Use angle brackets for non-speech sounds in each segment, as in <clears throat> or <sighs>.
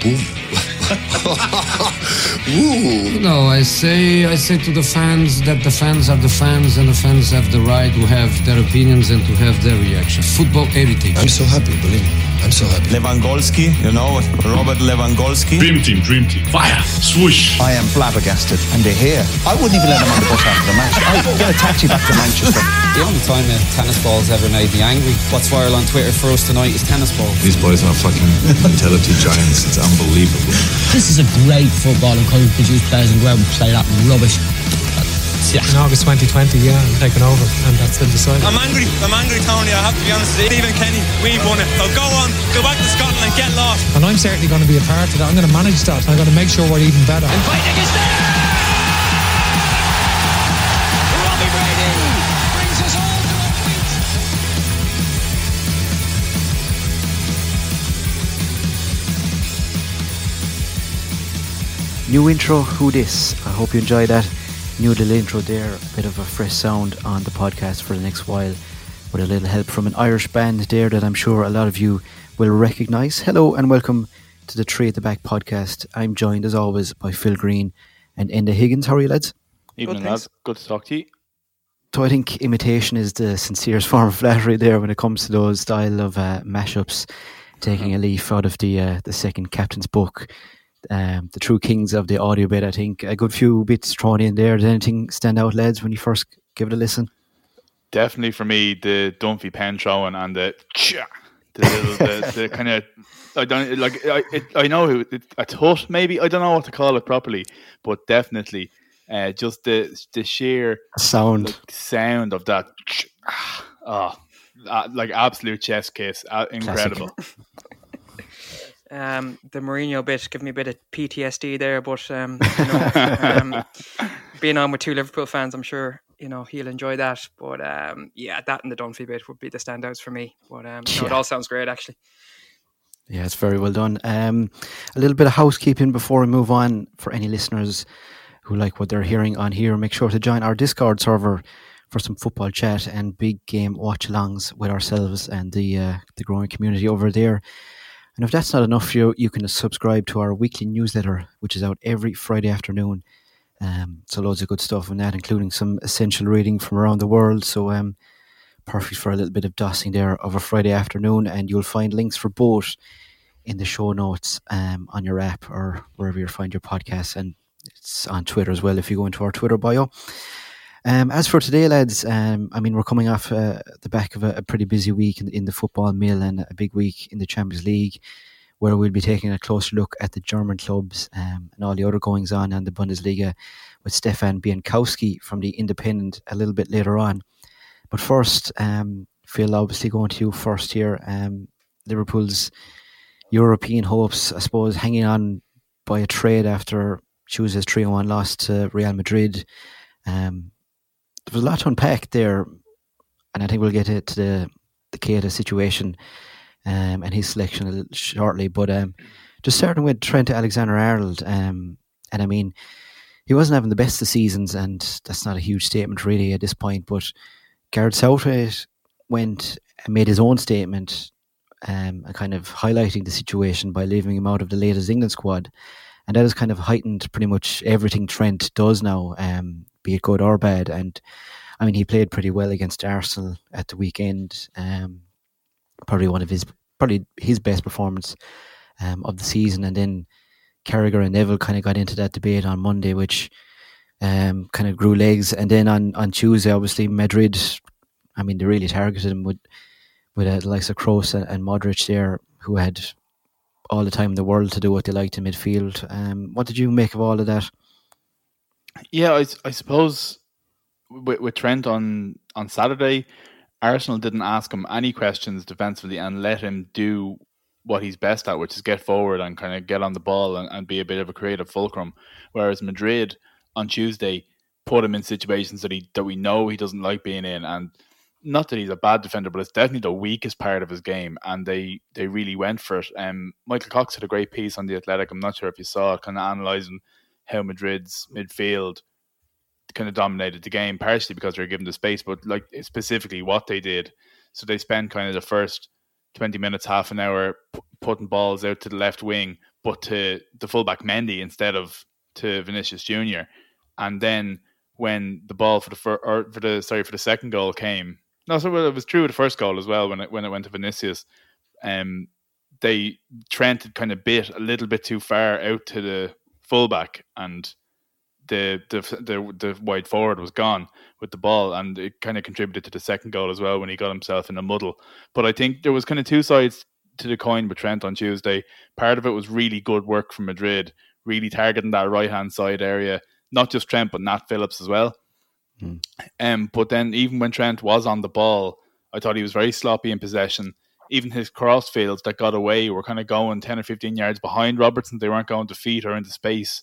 <laughs> No, I say I say to the fans that the fans are the fans and the fans have the right to have their opinions and to have their reaction. Football heritage. I'm so happy, believe me. I'm so happy. Lewandowski, you know, Robert Lewandowski. Dream team, dream team. Fire, swoosh. I am flabbergasted, and they're here. I wouldn't even let them on the bus after the match. I'd get a taxi back to Manchester. <laughs> The only time a tennis ball's ever made me angry. What's viral on Twitter for us tonight is tennis balls. These boys are fucking mentality giants. It's unbelievable. This is a great football and can produce players and go out and play that rubbish. Yeah. In August 2020, yeah, I'm taking over, and that's been decided. I'm angry. I'm angry, Tony. I have to be honest. Stephen Kenny, we've won it. So go on, go back to Scotland and get lost. And I'm certainly going to be a part of that. I'm going to manage that. I'm going to make sure we're even better. And fighting is there. Robbie Brady brings us all to our feet. New intro, who this? I hope you enjoy that new little intro there. A bit of a fresh sound on the podcast for the next while, with a little help from an Irish band there that I'm sure a lot of you will recognise. Hello and welcome to the Three at the Back podcast. I'm joined as always by Phil Greene and Enda Higgins. How are you, lads? Evening, lads. Good to talk to you. So I think imitation is the sincerest <laughs> form of flattery there when it comes to those style of uh, mashups, taking a leaf out of the uh, the second captain's book um, the true kings of the audio bit. I think a good few bits thrown in there. Did anything stand out, lads, when you first give it a listen? Definitely for me, the Dunphy pen throwing and the the little the, the <laughs> kind of I don't like I it, I know it, a tut maybe I don't know what to call it properly, but definitely uh, just the the sheer sound sound of that. Oh, uh, like absolute chest kiss, uh, incredible. Um, the Mourinho bit gave me a bit of PTSD there, but um, <laughs> you know, um, being on with two Liverpool fans, I'm sure you know he'll enjoy that. But um, yeah, that and the Dunphy bit would be the standouts for me. But um, no, it all sounds great, actually. Yeah, it's very well done. Um, a little bit of housekeeping before we move on for any listeners who like what they're hearing on here. Make sure to join our Discord server for some football chat and big game watch-alongs with ourselves and the uh, the growing community over there. And if that's not enough, for you you can subscribe to our weekly newsletter, which is out every Friday afternoon. Um, so loads of good stuff in that, including some essential reading from around the world. So um, perfect for a little bit of dusting there of a Friday afternoon. And you'll find links for both in the show notes um, on your app or wherever you find your podcasts. And it's on Twitter as well if you go into our Twitter bio. Um, as for today, lads, um, I mean, we're coming off uh, the back of a, a, pretty busy week in, in, the football mill and a big week in the Champions League, where we'll be taking a closer look at the German clubs um, and all the other goings on in the Bundesliga with Stefan Bienkowski from the Independent a little bit later on. But first, um, Phil, obviously going to you first here. Um, Liverpool's European hopes, I suppose, hanging on by a trade after Tuesday's 3 1 loss to Real Madrid. Um, there was a lot to unpack there, and I think we'll get to the the Keita situation um, and his selection shortly. But um, just starting with Trent Alexander Arnold, um, and I mean, he wasn't having the best of seasons, and that's not a huge statement really at this point. But Gareth Southgate went and made his own statement, um, kind of highlighting the situation by leaving him out of the latest England squad. And that has kind of heightened pretty much everything Trent does now. Um, be it good or bad. And I mean, he played pretty well against Arsenal at the weekend. Um, probably one of his probably his best performance um, of the season. And then Carragher and Neville kind of got into that debate on Monday, which um, kind of grew legs. And then on, on Tuesday, obviously Madrid. I mean, they really targeted him with with uh, likes of Kroos and, and Modric there, who had all the time in the world to do what they liked in midfield. Um, what did you make of all of that? Yeah, I, I suppose with, with Trent on on Saturday, Arsenal didn't ask him any questions defensively and let him do what he's best at, which is get forward and kind of get on the ball and, and be a bit of a creative fulcrum. Whereas Madrid on Tuesday put him in situations that he that we know he doesn't like being in, and not that he's a bad defender, but it's definitely the weakest part of his game, and they they really went for it. Um, Michael Cox had a great piece on the Athletic. I'm not sure if you saw it, kind of analysing how Madrid's midfield kind of dominated the game, partially because they were given the space, but like specifically what they did. So they spent kind of the first 20 minutes, half an hour p- putting balls out to the left wing, but to the fullback Mendy instead of to Vinicius Junior. And then when the ball for the fir- or for the sorry for the second goal came, no, so it was true with the first goal as well when it when it went to Vinicius. Um, they Trent had kind of bit a little bit too far out to the fullback, and the the the, the wide forward was gone with the ball, and it kind of contributed to the second goal as well when he got himself in a muddle. But I think there was kind of two sides to the coin with Trent on Tuesday. Part of it was really good work from Madrid, really targeting that right hand side area, not just Trent but Nat Phillips as well. Mm. Um, but then even when Trent was on the ball, I thought he was very sloppy in possession. Even his crossfields that got away were kind of going ten or fifteen yards behind Robertson. They weren't going to feet or into space.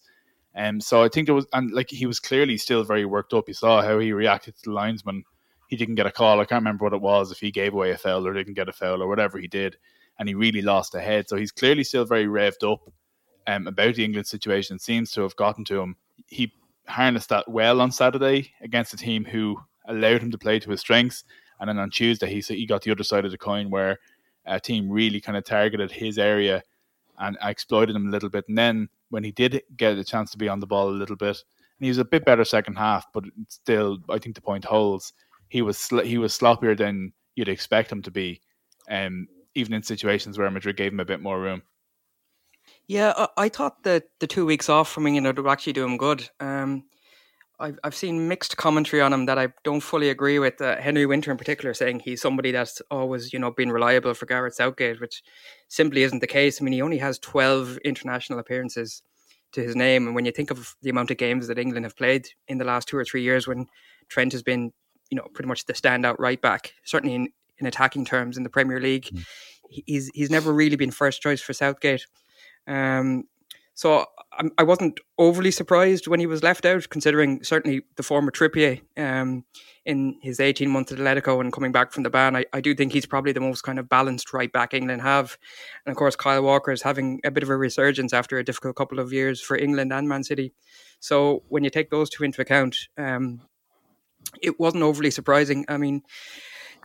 Um, so I think there was, and like he was clearly still very worked up. You saw how he reacted to the linesman. He didn't get a call. I can't remember what it was, if he gave away a foul or didn't get a foul or whatever he did. And he really lost the head. So he's clearly still very revved up um, about the England situation. Seems to have gotten to him. He harnessed that well on Saturday against a team who allowed him to play to his strengths. And then on Tuesday, he he got the other side of the coin where a team really kind of targeted his area and exploited him a little bit. And then when he did get a chance to be on the ball a little bit, and he was a bit better second half, but still, I think the point holds. He was sl- he was sloppier than you'd expect him to be, um, even in situations where Madrid gave him a bit more room. Yeah, I, thought that the two weeks off from England would actually do him good. Um, I've I've seen mixed commentary on him that I don't fully agree with. Uh, Henry Winter, in particular, saying he's somebody that's always you know been reliable for Gareth Southgate, which simply isn't the case. I mean, he only has twelve international appearances to his name, and when you think of the amount of games that England have played in the last two or three years, when Trent has been you know pretty much the standout right back, certainly in, in attacking terms in the Premier League, mm. he's he's never really been first choice for Southgate. Um, so I wasn't overly surprised when he was left out, considering certainly the former Trippier um, in his 18 months at Atletico and coming back from the ban. I, I do think he's probably the most kind of balanced right back England have. And of course, Kyle Walker is having a bit of a resurgence after a difficult couple of years for England and Man City. So when you take those two into account, um, it wasn't overly surprising. I mean,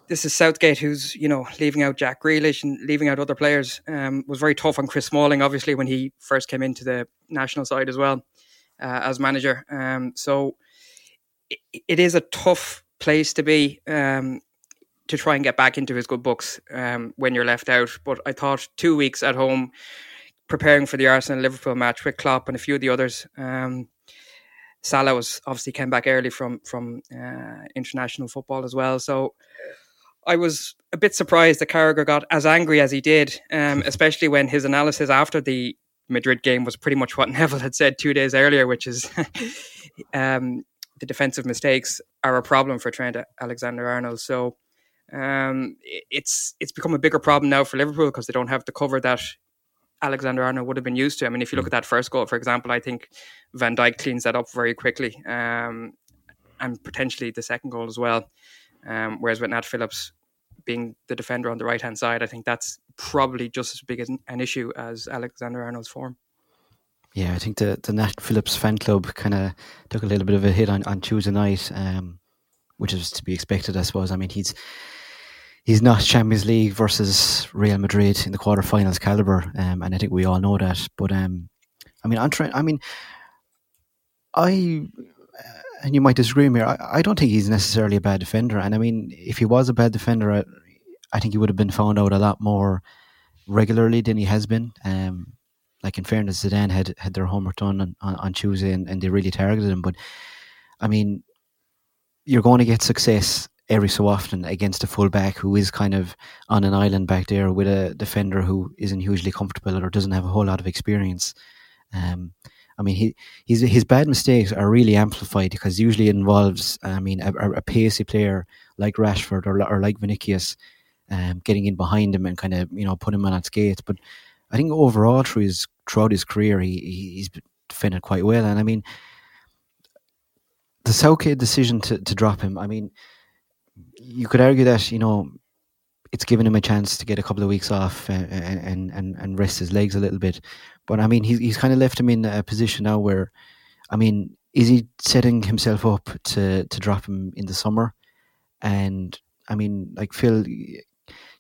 this is Southgate who's you know leaving out Jack Grealish and leaving out other players. Um, was very tough on Chris Smalling, obviously when he first came into the national side as well uh, as manager. Um, so it, it is a tough place to be um, to try and get back into his good books um, when you're left out. But I thought two weeks at home preparing for the Arsenal Liverpool match with Klopp and a few of the others. Um, Salah was obviously came back early from from uh, international football as well, so I was a bit surprised that Carragher got as angry as he did, um, <laughs> especially when his analysis after the Madrid game was pretty much what <laughs> Neville had said two days earlier, which is <laughs> um, the defensive mistakes are a problem for Trent Alexander Arnold. So um, it's it's become a bigger problem now for Liverpool because they don't have the cover that Alexander Arnold would have been used to. I mean, if you look at that first goal, for example, I think Van Dijk cleans that up very quickly, um, and potentially the second goal as well. Um, whereas with Nat Phillips being the defender on the right hand side, I think that's probably just as big as an issue as Alexander Arnold's form. Yeah, I think the the Nat Phillips fan club kind of took a little bit of a hit on, on Tuesday night, um, which is to be expected, I suppose. I mean, he's he's not Champions League versus Real Madrid in the quarterfinals caliber, um, and I think we all know that. But um, I mean, I'm trying. I mean, I and you might disagree with me. I, I, don't think he's necessarily a bad defender. And I mean, if he was a bad defender, I, I think he would have been found out a lot more regularly than he has been. Um, like in fairness, Zidane had had their homework done on, on, on Tuesday, and, and they really targeted him. But I mean, you're going to get success every so often against a fullback who is kind of on an island back there with a defender who isn't hugely comfortable or doesn't have a whole lot of experience. Um, I mean, he his his bad mistakes are really amplified because usually it involves, I mean, a, a pacey player like Rashford or, or like Vinicius um, getting in behind him and kind of you know put him on its skates. But I think overall through his throughout his career, he he's defended quite well. And I mean, the Southgate decision to to drop him. I mean, you could argue that you know it's given him a chance to get a couple of weeks off and and and, rest his legs a little bit. But I mean, he's he's kind of left him in a position now where, I mean, is he setting himself up to to drop him in the summer? And I mean, like Phil,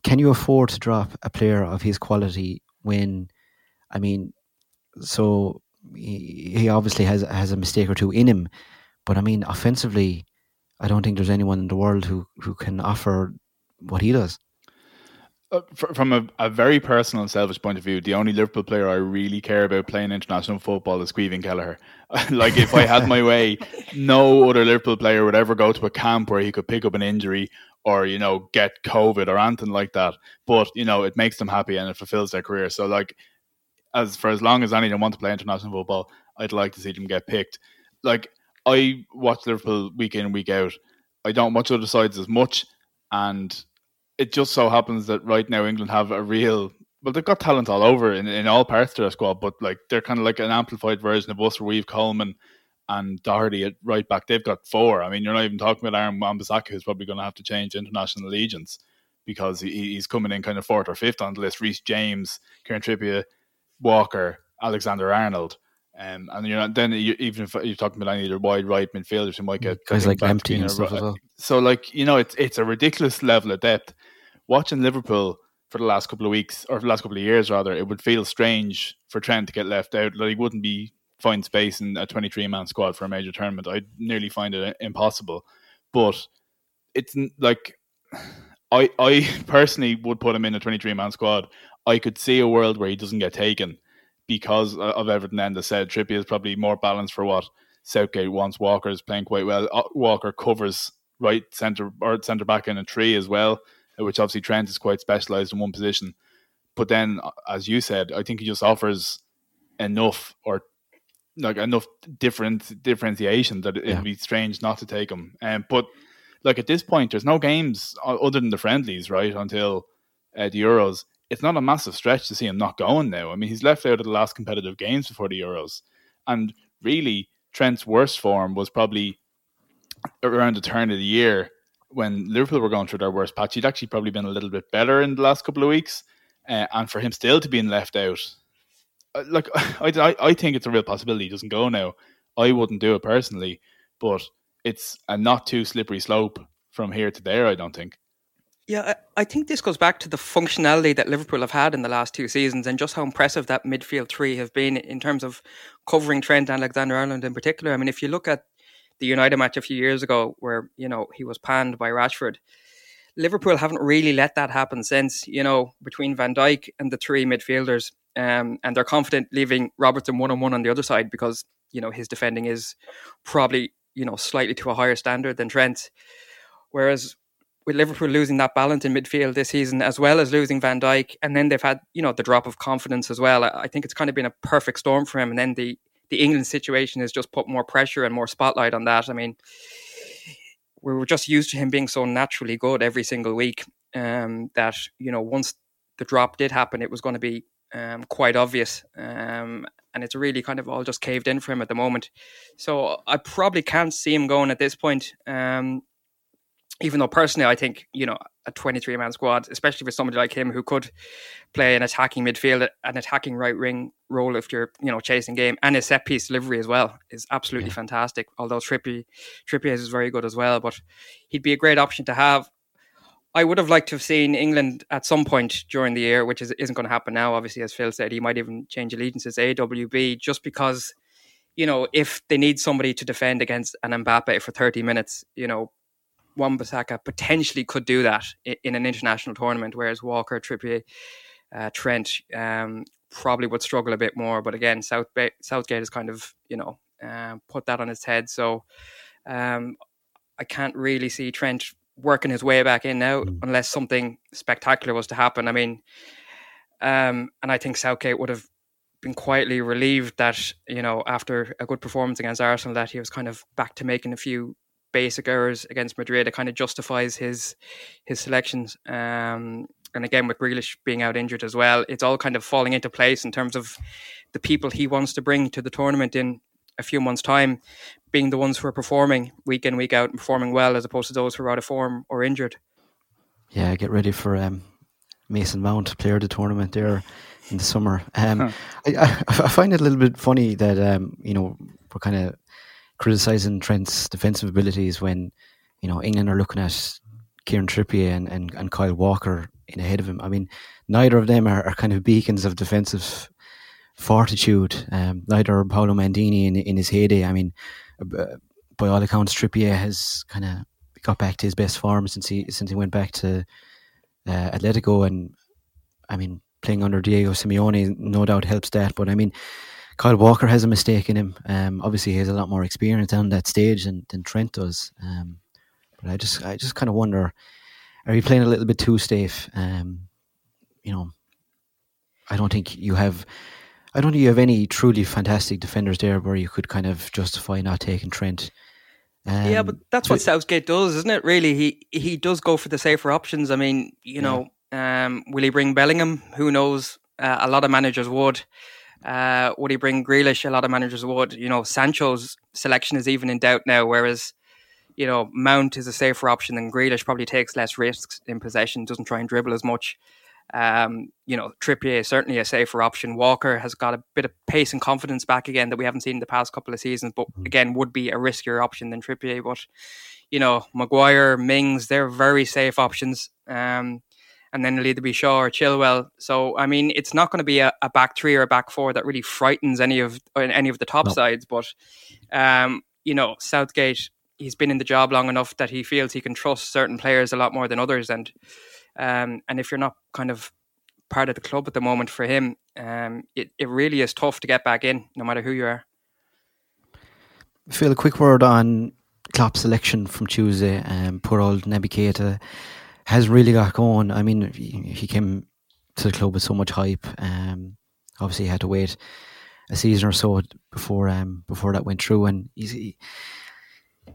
can you afford to drop a player of his quality when, I mean, so he, he obviously has has a mistake or two in him. But I mean, offensively, I don't think there's anyone in the world who who can offer what he does. Uh, from a, a, very personal, and selfish point of view, the only Liverpool player I really care about playing international football is Caoimhín Kelleher. <laughs> like, if I had my <laughs> way, no other Liverpool player would ever go to a camp where he could pick up an injury or, you know, get COVID or anything like that. But, you know, it makes them happy and it fulfills their career. So, like, as for as long as any of them want to play international football, I'd like to see them get picked. Like, I watch Liverpool week in, week out. I don't watch other sides as much. And it just so happens that right now England have a real well, they've got talent all over in, in all parts of their squad, but like they're kind of like an amplified version of us where we've Coleman and Doherty at right back. They've got four. I mean, you're not even talking about Aaron Wan-Bissaka, who's probably going to have to change international allegiance because he, he's coming in kind of fourth or fifth on the list. Reece James, Kieran Trippier, Walker, Alexander Arnold. Um, and you know, then you, even if you're talking about any other wide right midfielders who might get guys like empty and stuff as well. So, like you know, it's it's a ridiculous level of depth. Watching Liverpool for the last couple of weeks or the last couple of years, rather, it would feel strange for Trent to get left out. Like he wouldn't be find space in a 23 man squad for a major tournament. I'd nearly find it impossible. But it's like <sighs> I I personally would put him in a 23 man squad. I could see a world where he doesn't get taken because of everything Enda said. Trippier is probably more balanced for what Southgate wants. Walker is playing quite well. Uh, Walker covers right centre or centre back in a tree as well, which obviously Trent is quite specialised in one position. But then, as you said, I think he just offers enough or like enough different differentiation that it'd be strange not to take him. Um, but like at this point, there's no games other than the friendlies, right? Until uh, the Euros, it's not a massive stretch to see him not going now. I mean, he's left out of the last competitive games before the Euros, and really, Trent's worst form was probably around the turn of the year when Liverpool were going through their worst patch. He'd actually probably been a little bit better in the last couple of weeks, uh, and for him still to being left out, uh, like <laughs> I, I think it's a real possibility he doesn't go now. I wouldn't do it personally, but it's a not too slippery slope from here to there. I don't think. Yeah, I think this goes back to the functionality that Liverpool have had in the last two seasons and just how impressive that midfield three have been in terms of covering Trent and Alexander Arnold in particular. I mean, if you look at the United match a few years ago where, you know, he was panned by Rashford, Liverpool haven't really let that happen since, you know, between Van Dijk and the three midfielders. Um, and they're confident leaving Robertson one on one on the other side because, you know, his defending is probably, you know, slightly to a higher standard than Trent. Whereas with Liverpool losing that balance in midfield this season, as well as losing Van Dijk, and then they've had you know the drop of confidence as well. I think it's kind of been a perfect storm for him. And then the the England situation has just put more pressure and more spotlight on that. I mean, we were just used to him being so naturally good every single week um, that you know once the drop did happen, it was going to be um, quite obvious. Um, and it's really kind of all just caved in for him at the moment. So I probably can't see him going at this point. Um, even though personally I think, you know, a 23 man squad, especially for somebody like him who could play an attacking midfield, an attacking right wing role if you're, you know, chasing game and his set piece delivery as well is absolutely yeah. fantastic. Although Trippy, Trippier is very good as well, but he'd be a great option to have. I would have liked to have seen England at some point during the year, which is, isn't going to happen now. Obviously, as Phil said, he might even change allegiances AWB just because, you know, if they need somebody to defend against an Mbappe for 30 minutes, you know, Wan-Bissaka potentially could do that in, an international tournament, whereas Walker, Trippier, uh, Trent um, probably would struggle a bit more. But again, South Bay, Southgate has kind of you know uh, put that on his head, so um, I can't really see Trent working his way back in now mm. unless something spectacular was to happen. I mean, um, and I think Southgate would have been quietly relieved that you know after a good performance against Arsenal that he was kind of back to making a few basic errors against Madrid. It kind of justifies his his selections. Um, and again, with Grealish being out injured as well, it's all kind of falling into place in terms of the people he wants to bring to the tournament in a few months' time, being the ones who are performing week in week out and performing well, as opposed to those who are out of form or injured. Yeah, get ready for um, Mason Mount, player of the tournament there in the summer. Um, huh. I, <laughs> I, find it a little bit funny that um, you know we're kind of criticising Trent's defensive abilities when you know England are looking at Kieran Trippier and, and, and Kyle Walker in ahead of him. I mean, neither of them are, are kind of beacons of defensive fortitude. Um, neither Paolo Maldini in, in his heyday. I mean, uh, by all accounts, Trippier has kind of got back to his best form since he since he went back to uh, Atletico, and I mean, playing under Diego Simeone no doubt helps that. But I mean, Kyle Walker has a mistake in him. Um, obviously, he has a lot more experience on that stage than, than Trent does. Um, but I just I just kind of wonder, are you playing a little bit too safe? Um, you know, I don't think you have. I don't think you have any truly fantastic defenders there where you could kind of justify not taking Trent. Um, yeah, but that's what Southgate does, isn't it? Really, he he does go for the safer options. I mean, you yeah. know, um, will he bring Bellingham? Who knows? Uh, a lot of managers would. Uh, would he bring Grealish? A lot of managers would. You know, Sancho's selection is even in doubt now, whereas you know Mount is a safer option than Grealish. Probably takes less risks in possession, doesn't try and dribble as much. Um, you know, Trippier is certainly a safer option. Walker has got a bit of pace and confidence back again that we haven't seen in the past couple of seasons, but mm. again, would be a riskier option than Trippier. But, you know, Maguire, Mings, they're very safe options. Um, and then it'll either be Shaw or Chilwell. So, I mean, it's not going to be a, a, back three or a back four that really frightens any of any of the top no. sides. But, um, you know, Southgate, he's been in the job long enough that he feels he can trust certain players a lot more than others. And um, and if you're not kind of part of the club at the moment for him, um, it, it really is tough to get back in, no matter who you are. Phil, a quick word on Klopp's selection from Tuesday. Um, poor old Naby Keita has really got going. I mean, he came to the club with so much hype. Um, obviously, he had to wait a season or so before um, before that went through, and he's he,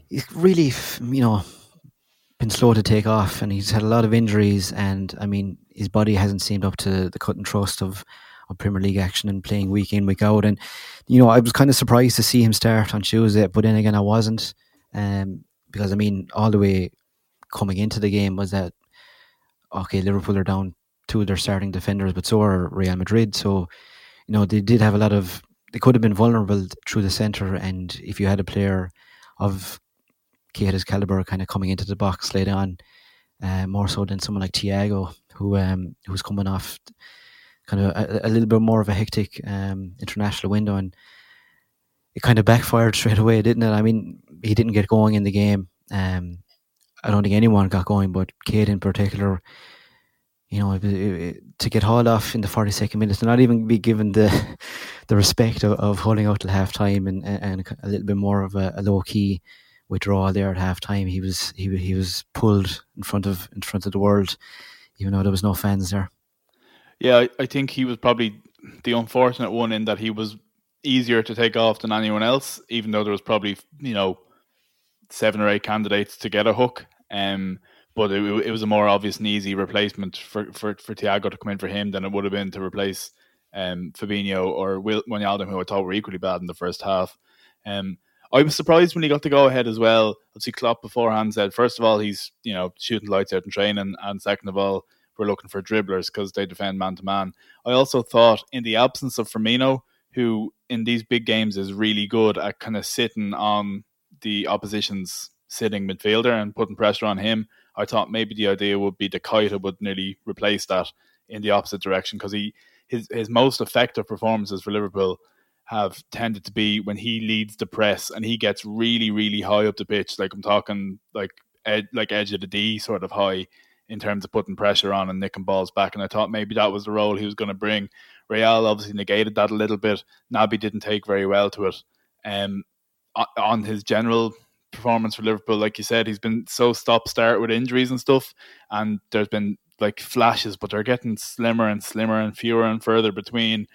he's really you know been slow to take off, and he's had a lot of injuries. And I mean, his body hasn't seemed up to the cut and trust of, of Premier League action and playing week in week out. And you know, I was kind of surprised to see him start on Tuesday, but then again, I wasn't, um, because I mean, all the way coming into the game was that okay, Liverpool are down two of their starting defenders, but so are Real Madrid. So you know, they did have a lot of. They could have been vulnerable through the centre, and if you had a player of Keita's caliber kind of coming into the box later on, uh, more so than someone like Thiago, who um, who's coming off kind of a, a, little bit more of a hectic um, international window, and it kind of backfired <laughs> straight away, didn't it? I mean, he didn't get going in the game. Um, I don't think anyone got going, but Keita in particular, you know, it, it, to get hauled off in the 42nd minute, to not even be given the the respect of, of holding out till half time and, and a little bit more of a, a low key withdrawal there at half time. He was he he was pulled in front of in front of the world, even though there was no fans there. Yeah, I, I think he was probably the unfortunate one in that he was easier to take off than anyone else, even though there was probably you know seven or eight candidates to get a hook. Um, but it, it was a more obvious and easy replacement for, for, for Thiago to come in for him than it would have been to replace um, Fabinho or Will Wijnaldum, who I thought were equally bad in the first half. Um, I was surprised when he got the go ahead as well. see Klopp beforehand said, first of all, he's you know shooting lights out in training, and second of all, we're looking for dribblers because they defend man to man. I also thought, in the absence of Firmino, who in these big games is really good at kind of sitting on the opposition's sitting midfielder and putting pressure on him, I thought maybe the idea would be the Keita would nearly replace that in the opposite direction because he his his most effective performances for Liverpool have tended to be when he leads the press and he gets really, really high up the pitch. Like I'm talking like ed, like edge of the D sort of high in terms of putting pressure on and nicking balls back. And I thought maybe that was the role he was going to bring. Real obviously negated that a little bit. Naby didn't take very well to it. Um, on his general performance for Liverpool, like you said, he's been so stop start with injuries and stuff, and there's been like flashes, but they're getting slimmer and slimmer and fewer and further between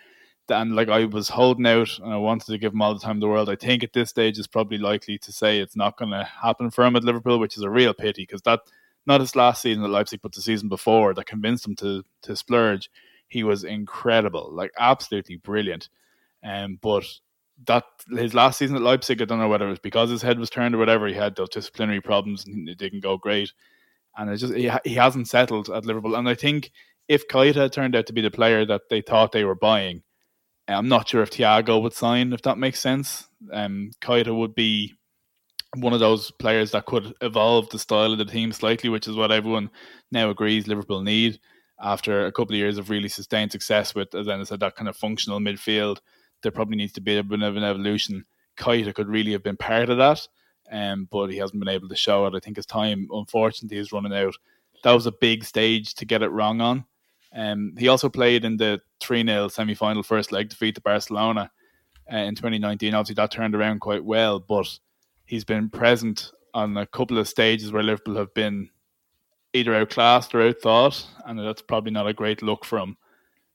and like I was holding out and I wanted to give him all the time in the world. I think at this stage is probably likely to say it's not going to happen for him at Liverpool, which is a real pity because that not his last season at Leipzig, but the season before that convinced him to to splurge. He was incredible, like absolutely brilliant. Um, but that his last season at Leipzig, I don't know whether it was because his head was turned or whatever. He had those disciplinary problems and it didn't go great. And it just he, he hasn't settled at Liverpool. And I think if Keita turned out to be the player that they thought they were buying, I'm not sure if Thiago would sign, if that makes sense. Um, Keita would be one of those players that could evolve the style of the team slightly, which is what everyone now agrees Liverpool need. after a couple of years of really sustained success with, as I said, that kind of functional midfield. There probably needs to be a bit of an evolution. Keita could really have been part of that, um, but he hasn't been able to show it. I think his time, unfortunately, is running out. That was a big stage to get it wrong on. Um, he also played in the 3 0 semi final first leg defeat to Barcelona uh, in 2019. Obviously, that turned around quite well, but he's been present on a couple of stages where Liverpool have been either outclassed or outthought, and that's probably not a great look for him.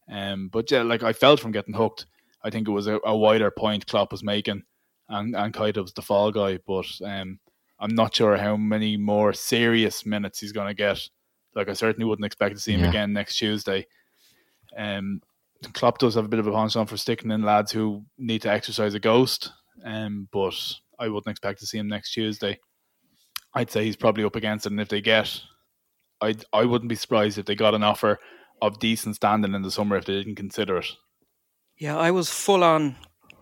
Um, but yeah, like I felt from getting hooked, I think it was a, a wider point Klopp was making, and and Keita was the fall guy. But um, I'm not sure how many more serious minutes he's going to get. Like I certainly wouldn't expect to see him yeah. again next Tuesday. Um, Klopp does have a bit of a penchant for sticking in lads who need to exercise a ghost, um, but I wouldn't expect to see him next Tuesday. I'd say he's probably up against it, and if they get, I I wouldn't be surprised if they got an offer of decent standing in the summer if they didn't consider it. Yeah, I was full on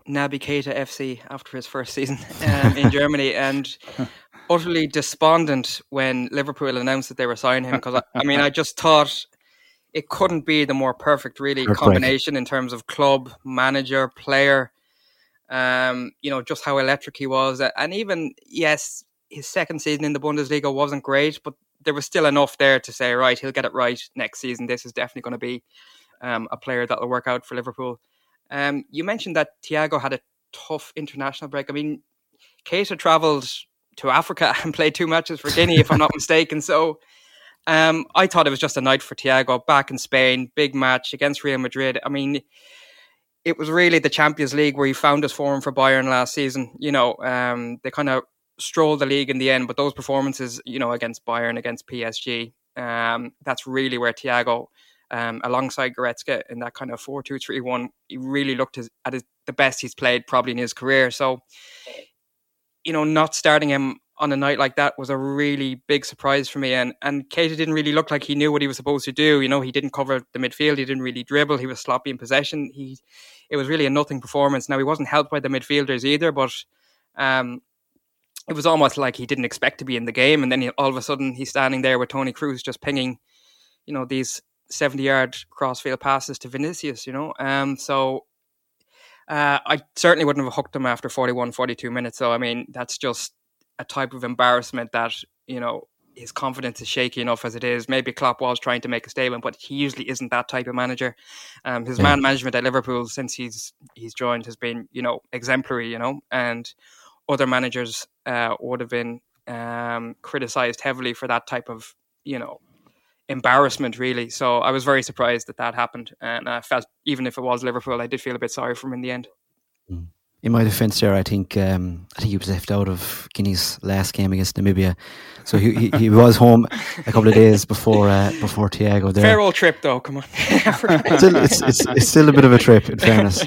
Naby Keita FC after his first season um, in Germany, and <laughs> utterly despondent when Liverpool announced that they were signing him because I, I, mean I just thought it couldn't be the more perfect really combination in terms of club, manager, player. Um, you know just how electric he was, and even yes, his second season in the Bundesliga wasn't great, but there was still enough there to say right, he'll get it right next season. This is definitely going to be um, a player that will work out for Liverpool. Um, you mentioned that Thiago had a tough international break. I mean, Keita travelled to Africa <laughs> and played two matches for Guinea, if I'm not <laughs> mistaken. So um, I thought it was just a night for Thiago back in Spain, big match against Real Madrid. I mean, it was really the Champions League where he found his form for Bayern last season. You know, um, they kind of strolled the league in the end, but those performances, you know, against Bayern, against PSG, um, that's really where Thiago, um, alongside Goretzka in that kind of 4 2 3 1, he really looked his, at his, the best he's played probably in his career. So, you know, not starting him on a night like that was a really big surprise for me. And and Keita didn't really look like he knew what he was supposed to do. You know, he didn't cover the midfield. He didn't really dribble. He was sloppy in possession. He, it was really a nothing performance. Now he wasn't helped by the midfielders either, but um, it was almost like he didn't expect to be in the game, and then he, all of a sudden he's standing there with Toni Kroos just pinging, you know, these seventy-yard crossfield passes to Vinicius. You know, um, so uh, I certainly wouldn't have hooked him after 41, 42 minutes. So I mean, that's just a type of embarrassment that you know his confidence is shaky enough as it is. Maybe Klopp was trying to make a statement, but he usually isn't that type of manager. Um, his yeah. man management at Liverpool since he's he's joined has been you know exemplary. You know, and other managers uh, would have been um, criticized heavily for that type of you know embarrassment really so i was very surprised that that happened and i felt even if it was liverpool i did feel a bit sorry for him in the end mm. in my defence there, I think um, I think he was left out of Guinea's last game against Namibia, so he, he, he was home a couple of days before uh, before Thiago. There, fair old trip though. Come on, <laughs> still, it's, it's, it's still a bit of a trip. In fairness,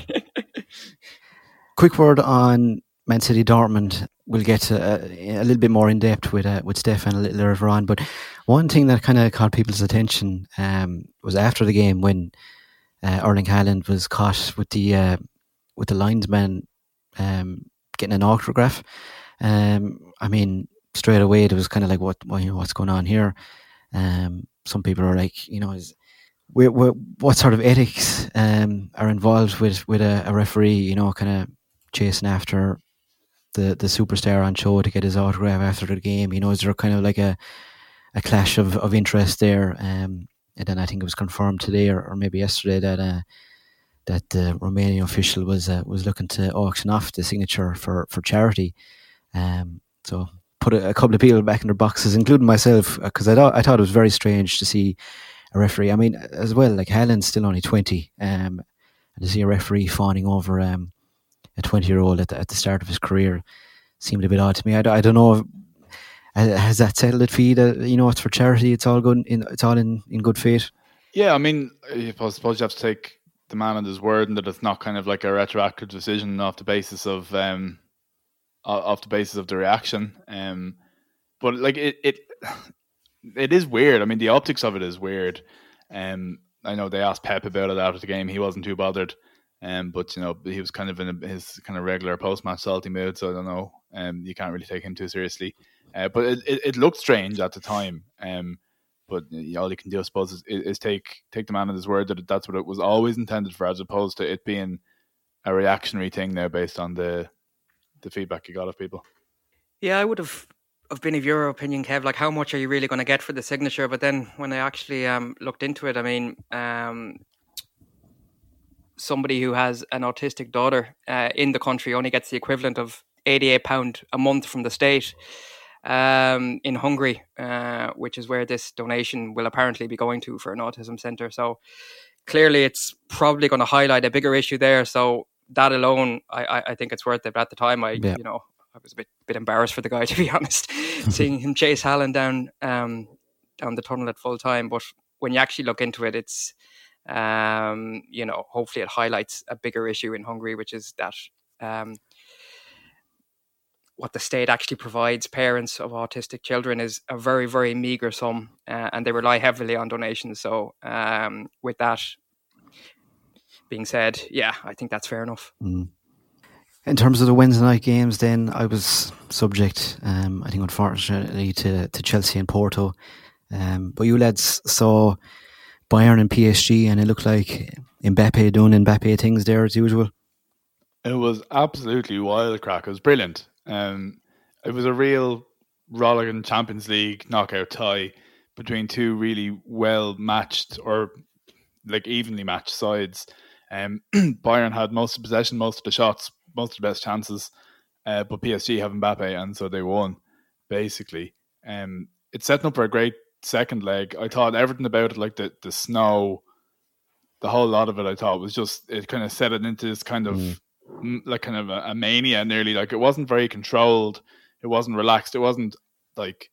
<laughs> quick word on Man City Dortmund. We'll get a, a little bit more in depth with uh, with Stefan a little later on. But one thing that kind of caught people's attention um, was after the game when uh, Erling Haaland was caught with the uh, with the linesman um, getting an autograph. Um, I mean, straight away it was kind of like, what, what what's going on here? Um, some people are like, you know, is we what sort of ethics um, are involved with with a, a referee? You know, kind of chasing after the the superstar on show to get his autograph after the game. You know, is there kind of like a a clash of, of interest there? Um, and then I think it was confirmed today or, or maybe yesterday that uh, that the Romanian official was uh, was looking to auction off the signature for for charity. Um, so put a, a, couple of people back in their boxes, including myself, because uh, I thought I thought it was very strange to see a referee. I mean, as well, like Haaland's still only twenty, um, and to see a referee fawning over um, a 20 year old at the, at the start of his career seemed a bit odd to me. I, I don't know. has that settled it for you that, you know, it's for charity, it's all good, in, it's all in, in good faith? Yeah, I mean, I suppose you have to take the man at his word and that it's not kind of like a retroactive decision off the basis of, um, off the basis of the reaction. Um, but like it, it, it is weird. I mean, the optics of it is weird. Um, I know they asked Pep about it after the game. He wasn't too bothered. Um, but you know he was kind of in a, his kind of regular post match salty mood, so I don't know. Um, you can't really take him too seriously. Uh, but it, it, it, looked strange at the time. Um, But all you can do, I suppose, is, is take take the man at his word that that's what it was always intended for, as opposed to it being a reactionary thing now based on the the feedback you got of people. Yeah, I would have have been of your opinion, Kev. Like, how much are you really going to get for the signature? But then when I actually um, looked into it, I mean, um, somebody who has an autistic daughter uh, in the country only gets the equivalent of eighty-eight pound a month from the state um, in Hungary, uh, which is where this donation will apparently be going to for an autism centre. So clearly, it's probably going to highlight a bigger issue there. So that alone, I, I think it's worth it. But at the time, I yeah. you know I was a bit bit embarrassed for the guy <laughs> to be honest, <laughs> seeing him chase Haaland down um, down the tunnel at full time. But when you actually look into it, it's um, you know hopefully it highlights a bigger issue in Hungary, which is that um, what the state actually provides parents of autistic children is a very very meager sum, uh, and they rely heavily on donations. So um, with that being said, yeah, I think that's fair enough. Mm. In terms of the Wednesday night games, then I was subject, um, I think, unfortunately, to, to Chelsea and Porto. Um, but you lads saw Bayern and PSG, and it looked like Mbappe doing Mbappe things there as usual. It was absolutely wild crack. It was brilliant. Um, it was a real rollicking Champions League knockout tie between two really well matched or like evenly matched sides. Um, <clears throat> Bayern had most of the possession, most of the shots, most of the best chances, uh, but PSG have Mbappe, and so they won basically. Um, it's setting up for a great second leg. I thought everything about it, like the the snow, the whole lot of it, I thought was just it kind of set it into this kind of mm. like kind of a, a, mania, nearly like it wasn't very controlled. It wasn't relaxed. It wasn't like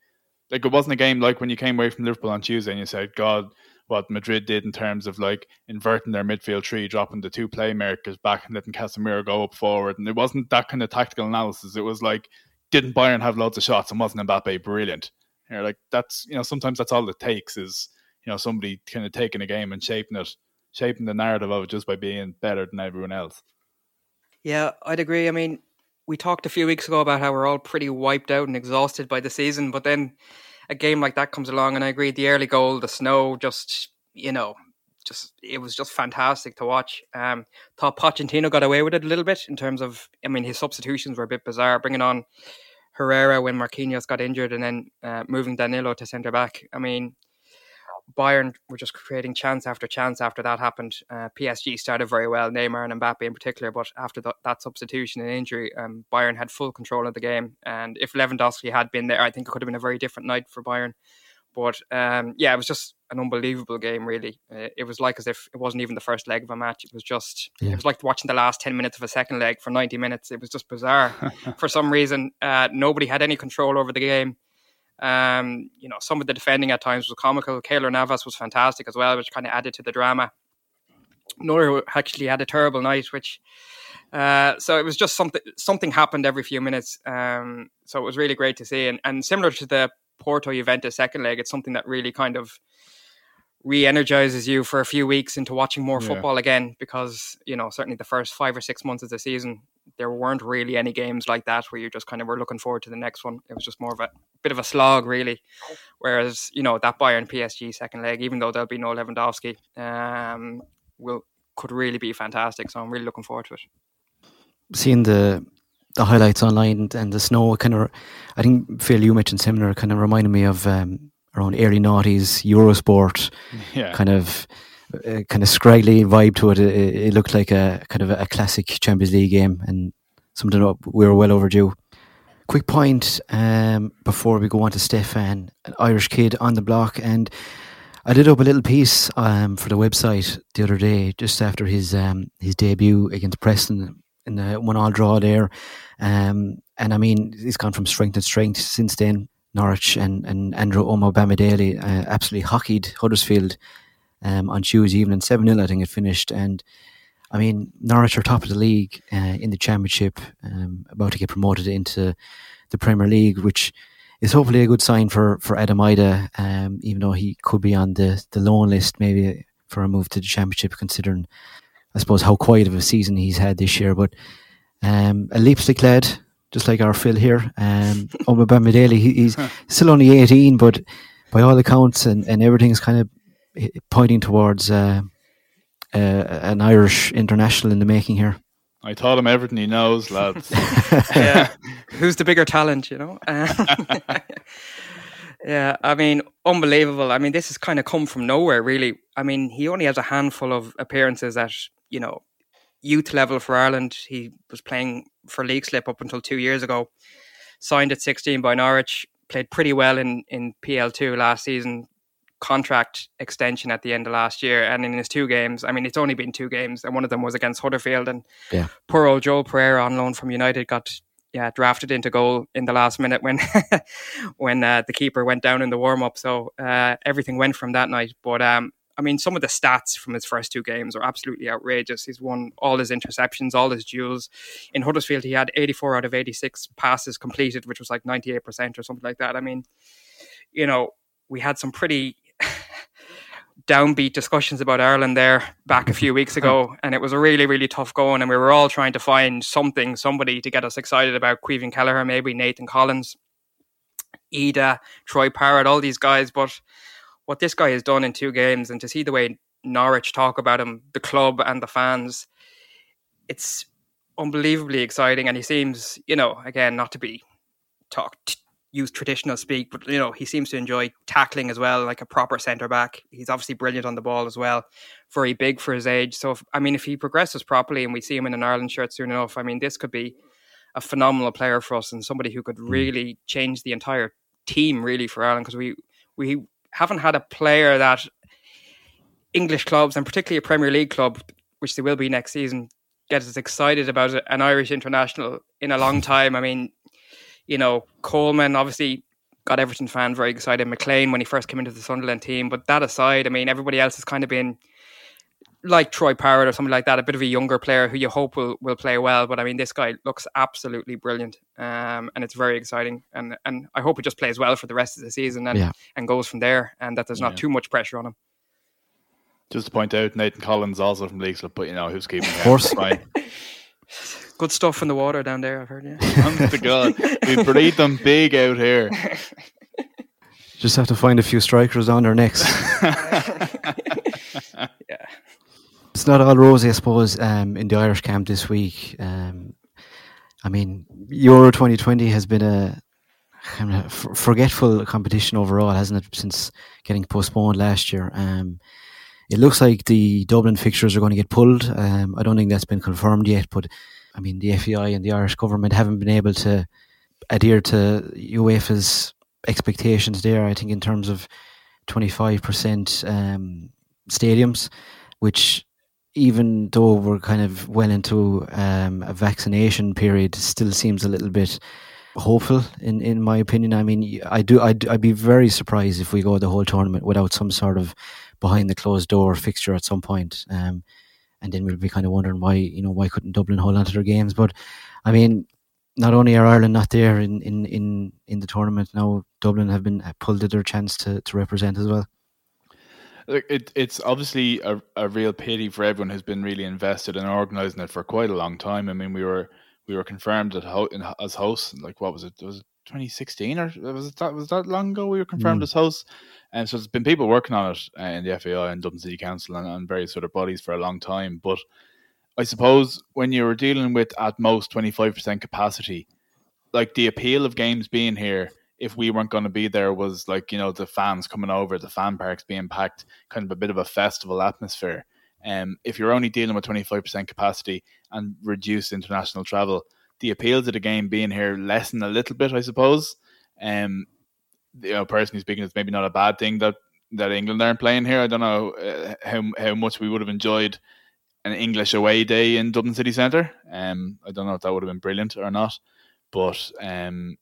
like it wasn't a game like when you came away from Liverpool on Tuesday and you said, God, what Madrid did in terms of like inverting their midfield tree, dropping the two playmakers back and letting Casemiro go up forward. And it wasn't that kind of tactical analysis. It was like, didn't Bayern have loads of shots and wasn't Mbappe brilliant? You know, like that's you know sometimes that's all it takes is you know somebody kind of taking a game and shaping it, shaping the narrative of it just by being better than everyone else. Yeah, I'd agree. I mean, we talked a few weeks ago about how we're all pretty wiped out and exhausted by the season, but then a game like that comes along, and I agree. The early goal, the snow, just you know, just it was just fantastic to watch. Um, thought Pochettino got away with it a little bit in terms of, I mean, his substitutions were a bit bizarre, bringing on Herrera when Marquinhos got injured, and then uh, moving Danilo to centre back. I mean, Bayern were just creating chance after chance after that happened. Uh, PSG started very well, Neymar and Mbappe in particular, but after the, that substitution and injury, um, Bayern had full control of the game. And if Lewandowski had been there, I think it could have been a very different night for Bayern. But um, yeah, it was just an unbelievable game, really. Uh, it was like as if it wasn't even the first leg of a match. It was just, yeah. it was like watching the last 10 minutes of a second leg for 90 minutes. It was just bizarre. <laughs> for some reason, uh, nobody had any control over the game. Um, you know, some of the defending at times was comical. Keylor Navas was fantastic as well, which kind of added to the drama. Neuer actually had a terrible night, which uh, so it was just something something happened every few minutes. Um, so it was really great to see, and, and similar to the Porto Juventus second leg, it's something that really kind of re-energizes you for a few weeks into watching more yeah. football again because you know certainly the first five or six months of the season there weren't really any games like that where you just kind of were looking forward to the next one. It was just more of a bit of a slog, really. Whereas you know that Bayern PSG second leg, even though there'll be no Lewandowski, um, will could really be fantastic. So I'm really looking forward to it. Seeing the the highlights online and the snow kind of, I think Phil, you mentioned similar, kind of reminded me of um, around early noughties Eurosport, <laughs> yeah. kind of a kind of scraggly vibe to it. it. It, looked like a kind of a classic Champions League game and something we were well overdue. Quick point um, before we go on to Stefan, an Irish kid on the block, and I did up a little piece um, for the website the other day, just after his um, his debut against Preston in the one all draw there. Um, and I mean, he's gone from strength to strength since then. Norwich and, and Andrew Omobamidele uh, absolutely hockeyed Huddersfield um, on Tuesday evening. 7 0, I think it finished. And I mean, Norwich are top of the league uh, in the Championship, um, about to get promoted into the Premier League, which is hopefully a good sign for, for Adam Idah, um, even though he could be on the, the loan list maybe for a move to the Championship, considering, I suppose, how quiet of a season he's had this year. But um, a Leixlip lad, just like our Phil here. Um, <laughs> Omobamidele, he, he's <laughs> still only 18, but by all accounts, and, and everything's kind of pointing towards uh, uh, an Irish international in the making here. I taught him everything he knows, lads. <laughs> yeah, who's the bigger talent? You know. yeah, I mean, unbelievable. I mean, this has kind of come from nowhere, really. I mean, he only has a handful of appearances at you know youth level for Ireland. He was playing for Leixlip up until two years ago. Signed at 16 by Norwich, played pretty well in, in PL2 last season. Contract extension at the end of last year, and in his two games, I mean, it's only been two games, and one of them was against Huddersfield. And yeah. poor old Joel Pereira on loan from United got yeah drafted into goal in the last minute when <laughs> when uh, the keeper went down in the warm up. So uh, everything went from that night. But um, I mean, some of the stats from his first two games are absolutely outrageous. He's won all his interceptions, all his duels. In Huddersfield, he had 84 out of 86 passes completed, which was like 98% or something like that. I mean, you know, we had some pretty <laughs> downbeat discussions about Ireland there back a few <laughs> weeks ago, and it was a really, really tough going. And we were all trying to find something, somebody to get us excited about Caoimhín Kelleher, maybe Nathan Collins, Idah, Troy Parrott, all these guys. But what this guy has done in two games and to see the way Norwich talk about him, the club and the fans, it's unbelievably exciting. And he seems, you know, again, not to be talked use traditional speak, but you know, he seems to enjoy tackling as well, like a proper centre back. He's obviously brilliant on the ball as well, very big for his age. So, if, I mean, if he progresses properly and we see him in an Ireland shirt soon enough, I mean, this could be a phenomenal player for us and somebody who could hmm. really change the entire team, really, for Ireland because we we haven't had a player that English clubs and particularly a Premier League club, which they will be next season, get as excited about an Irish international in a long <laughs> time. I mean, you know, Coleman obviously got Everton fan very excited. McClean when he first came into the Sunderland team, but that aside, I mean, everybody else has kind of been like Troy Parrott or something like that, a bit of a younger player who you hope will will play well. But I mean, this guy looks absolutely brilliant, um, and it's very exciting. And and I hope he just plays well for the rest of the season and yeah. and goes from there, and that there's not yeah. too much pressure on him. Just to point out, Nathan Collins also from Leeds, but you know who's keeping of course. <laughs> Good stuff in the water down there. I've heard. Yeah. Honest to God, we breed them big out here. Just have to find a few strikers on their necks. <laughs> <laughs> yeah it's not all rosy, I suppose, um, in the Irish camp this week. Um, I mean, Euro 2020 has been a, forgetful competition overall, hasn't it, since getting postponed last year? Um, it looks like the Dublin fixtures are going to get pulled. Um, I don't think that's been confirmed yet, but I mean, the FAI and the Irish government haven't been able to adhere to UEFA's expectations there, I think, in terms of 25% um, stadiums, which even though we're kind of well into um, a vaccination period, still seems a little bit hopeful in, in my opinion. I mean, I do I'd, I'd be very surprised if we go the whole tournament without some sort of behind the closed door fixture at some point. Um, and then we'll be kind of wondering why you know why couldn't Dublin hold on to their games. But I mean, not only are Ireland not there in in in, in the tournament now, Dublin have been pulled at their chance to to represent as well. Look, it, it's obviously a, a real pity for everyone who's been really invested in organising it for quite a long time. I mean, we were we were confirmed at ho- in, as hosts. Like, what was it? Was it 2016 or was it that was that long ago? We were confirmed mm. as hosts, and so there's been people working on it uh, in the FAI and Dublin City Council and, and various of bodies for a long time. But I suppose when you were dealing with at most 25% capacity, like the appeal of games being here if we weren't going to be there was like you know the fans coming over, the fan parks being packed, kind of a bit of a festival atmosphere. Um, if you're only dealing with 25% capacity and reduced international travel, the appeal to the game being here lessen a little bit, I suppose. Um, you know, personally speaking, it's maybe not a bad thing that that England aren't playing here. I don't know uh, how how much we would have enjoyed an English away day in Dublin City Centre. Um, I don't know if that would have been brilliant or not, but um,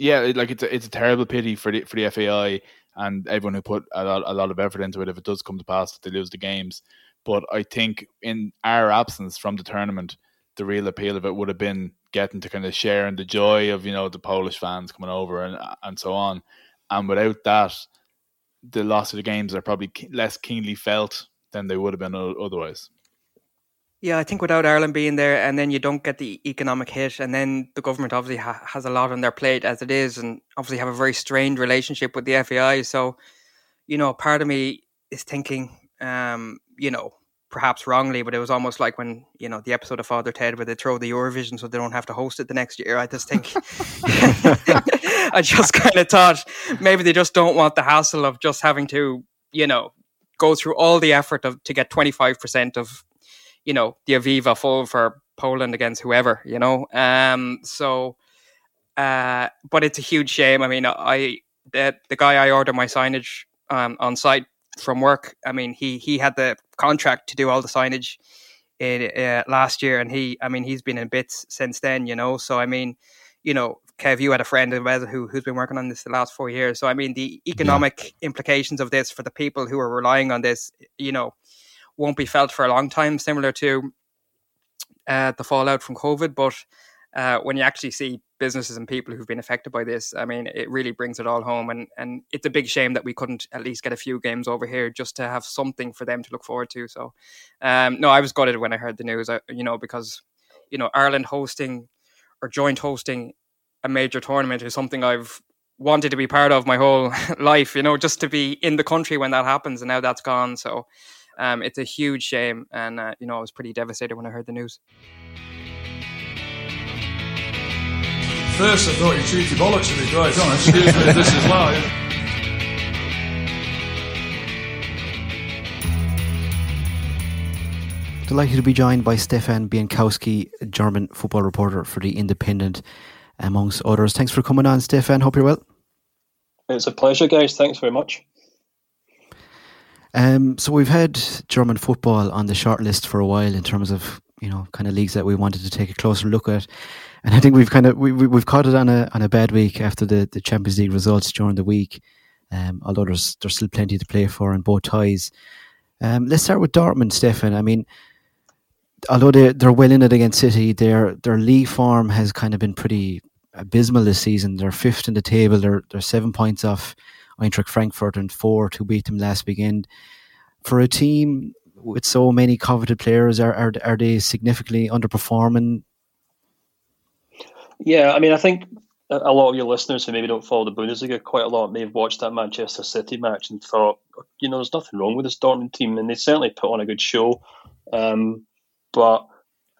yeah, like it's a, it's a terrible pity for the for the FAI and everyone who put a lot a lot of effort into it. If it does come to pass, that they lose the games. But I think in our absence from the tournament, the real appeal of it would have been getting to kind of share in the joy of you know the Polish fans coming over and and so on. And without that, the loss of the games are probably less keenly felt than they would have been otherwise. Yeah, I think without Ireland being there, and then you don't get the economic hit, and then the government obviously ha- has a lot on their plate as it is, and obviously have a very strained relationship with the FAI. So, you know, part of me is thinking, um, you know, perhaps wrongly, but it was almost like when you know the episode of Father Ted where they throw the Eurovision so they don't have to host it the next year. I just think, <laughs> <laughs> I just kind of thought maybe they just don't want the hassle of just having to, you know, go through all the effort of to get twenty five percent of you know, the Aviva full for Poland against whoever, you know. Um, so, uh, but it's a huge shame. I mean, I the the guy I ordered my signage um, on site from work. I mean, he he had the contract to do all the signage in, uh, last year, and he, I mean, he's been in bits since then, you know. So, I mean, you know, Kev, you had a friend who who's been working on this the last four years. So, I mean, the economic yeah. implications of this for the people who are relying on this, you know, won't be felt for a long time, similar to uh, the fallout from COVID. But uh, when you actually see businesses and people who've been affected by this, I mean, it really brings it all home. And, and it's a big shame that we couldn't at least get a few games over here just to have something for them to look forward to. So, um, no, I was gutted when I heard the news, uh, you know, because, you know, Ireland hosting or joint hosting a major tournament is something I've wanted to be part of my whole <laughs> life, you know, just to be in the country when that happens. And now that's gone. So, um, it's a huge shame, and uh, you know I was pretty devastated when I heard the news. First, I thought you cheeky bollocks to be quite honest. Excuse me if this is live. Delighted to be joined by Stefan Bienkowski, German football reporter for The Independent, amongst others. Thanks for coming on, Stefan. Hope you're well. It's a pleasure, guys. Thanks very much. Um, so we've had German football on the short list for a while in terms of you know kind of leagues that we wanted to take a closer look at, and I think we've kind of we, we have caught it on a on a bad week after the, the Champions League results during the week. Um, although there's there's still plenty to play for in both ties. Um, let's start with Dortmund, Stefan. I mean, although they they're well in it against City, their their league form has kind of been pretty abysmal this season. They're fifth in the table. They're they're seven points off Eintracht Frankfurt and four to beat them last weekend. For a team with so many coveted players, are are, are they significantly underperforming? Yeah, I mean, I think a lot of your listeners who maybe don't follow the Bundesliga quite a lot may have watched that Manchester City match and thought, you know, there's nothing wrong with this Dortmund team, and they certainly put on a good show. Um, but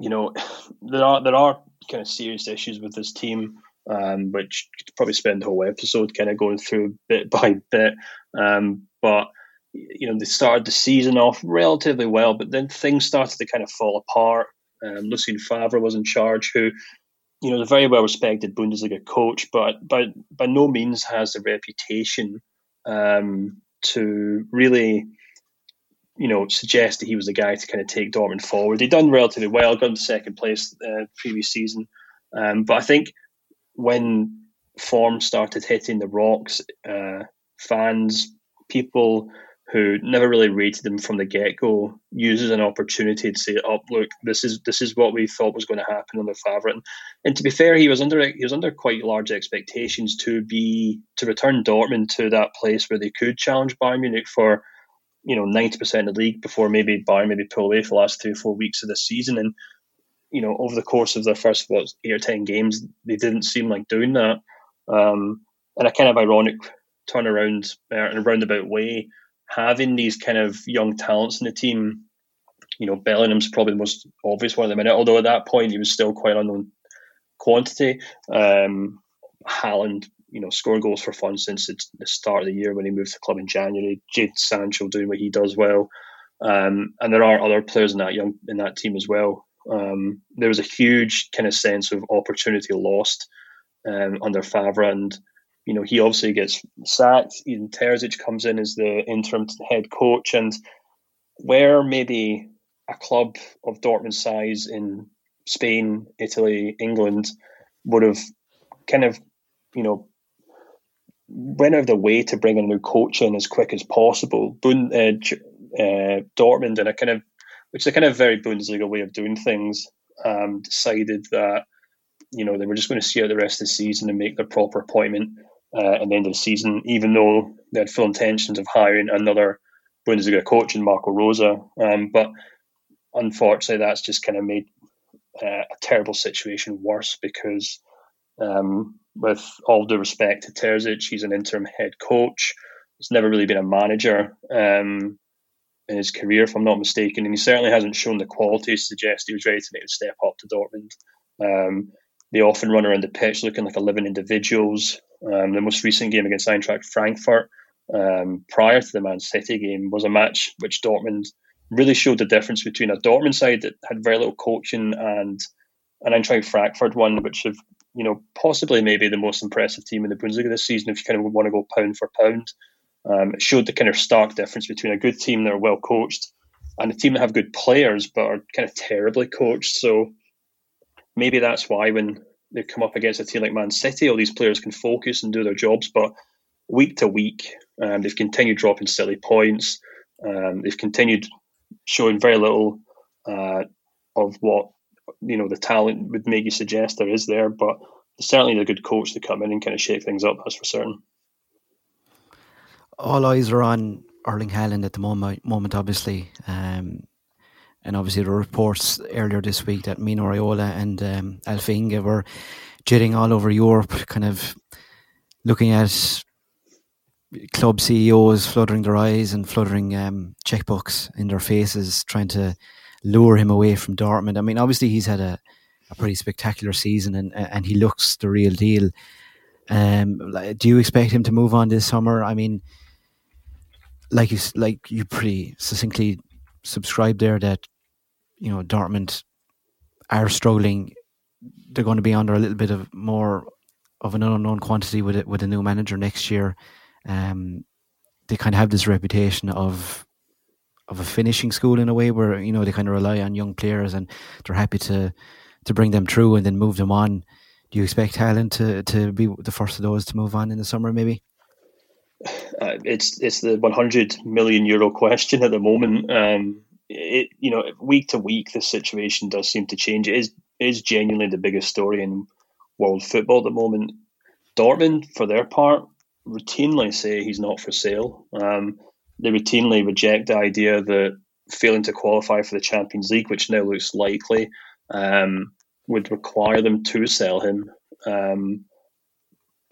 you know, <sighs> there are there are kind of serious issues with this team um, which could probably spend the whole episode kind of going through bit by bit. Um, but you know, they started the season off relatively well, but then things started to kind of fall apart. Um, Lucien Favre was in charge, who you know, is a very well respected Bundesliga coach, but by by no means has the reputation um, to really, you know, suggest that he was the guy to kind of take Dortmund forward. They done relatively well, got into second place uh, previous season, um, but I think when form started hitting the rocks, uh, fans, people who never really rated them from the get go, uses an opportunity to say, "Oh, look, this is this is what we thought was going to happen under Favre." And, and to be fair, he was under he was under quite large expectations to be to return Dortmund to that place where they could challenge Bayern Munich for you know ninety percent of the league before maybe Bayern maybe pull away for the last three or four weeks of the season. And you know, over the course of their first what eight or ten games, they didn't seem like doing that. Um, and a kind of ironic turnaround uh, in a roundabout way, having these kind of young talents in the team. You know, Bellingham's probably the most obvious one at the minute, although at that point he was still quite unknown quantity. Um, Haaland, you know, scoring goals for fun since the start of the year when he moved to the club in January. Jadon Sancho doing what he does well. Um, and there are other players in that young in that team as well. Um, there was a huge kind of sense of opportunity lost um, under Favre, and you know he obviously gets sacked. Edin Terzic comes in as the interim head coach, and where maybe a club of Dortmund size in Spain, Italy, England would have kind of you know went out of the way to bring a new coach in as quick as possible. Bund, uh, uh, Dortmund and a kind of which is a kind of very Bundesliga way of doing things, um, decided that you know they were just going to see out the rest of the season and make their proper appointment uh, at the end of the season, even though they had full intentions of hiring another Bundesliga coach in Marco Rose. Um, but unfortunately, that's just kind of made uh, a terrible situation worse because, um, with all due respect to Terzic, he's an interim head coach. He's never really been a manager um, in his career, if I'm not mistaken, and he certainly hasn't shown the quality to suggest he was ready to make the step up to Dortmund. Um, they often run around the pitch looking like 11 individuals. Um, the most recent game against Eintracht Frankfurt, um, prior to the Man City game, was a match which Dortmund really showed the difference between a Dortmund side that had very little coaching and an Eintracht Frankfurt one, which have you know possibly maybe the most impressive team in the Bundesliga this season. If you kind of want to go pound for pound, um, it showed the kind of stark difference between a good team that are well coached and a team that have good players but are kind of terribly coached. So maybe that's why when they come up against a team like Man City, all these players can focus and do their jobs. But week to week, um, they've continued dropping silly points. Um, they've continued showing very little uh, of what you know the talent would make you suggest there is there. But certainly a good coach to come in and kind of shake things up. That's for certain. All eyes are on Erling Haaland at the moment. Moment, obviously. Um, and obviously, the reports earlier this week that Mino Raiola and um, Alf Inge were jitting all over Europe, kind of looking at club CEOs fluttering their eyes and fluttering um, checkbooks in their faces, trying to lure him away from Dortmund. I mean, obviously, he's had a, a pretty spectacular season and and he looks the real deal. Um, do you expect him to move on this summer? I mean, like you like you pretty succinctly subscribe there that you know Dortmund are struggling. They're going to be under a little bit of more of an unknown quantity with it with a new manager next year. Um, they kind of have this reputation of of a finishing school in a way where you know they kind of rely on young players and they're happy to to bring them through and then move them on. Do you expect Haaland to to be the first of those to move on in the summer, maybe? Uh, it's it's the 100 million euro question at the moment. Um, it you know week to week the situation does seem to change. It is genuinely the biggest story in world football at the moment. Dortmund, for their part, routinely say he's not for sale. Um, they routinely reject the idea that failing to qualify for the Champions League, which now looks likely, um, would require them to sell him. Um,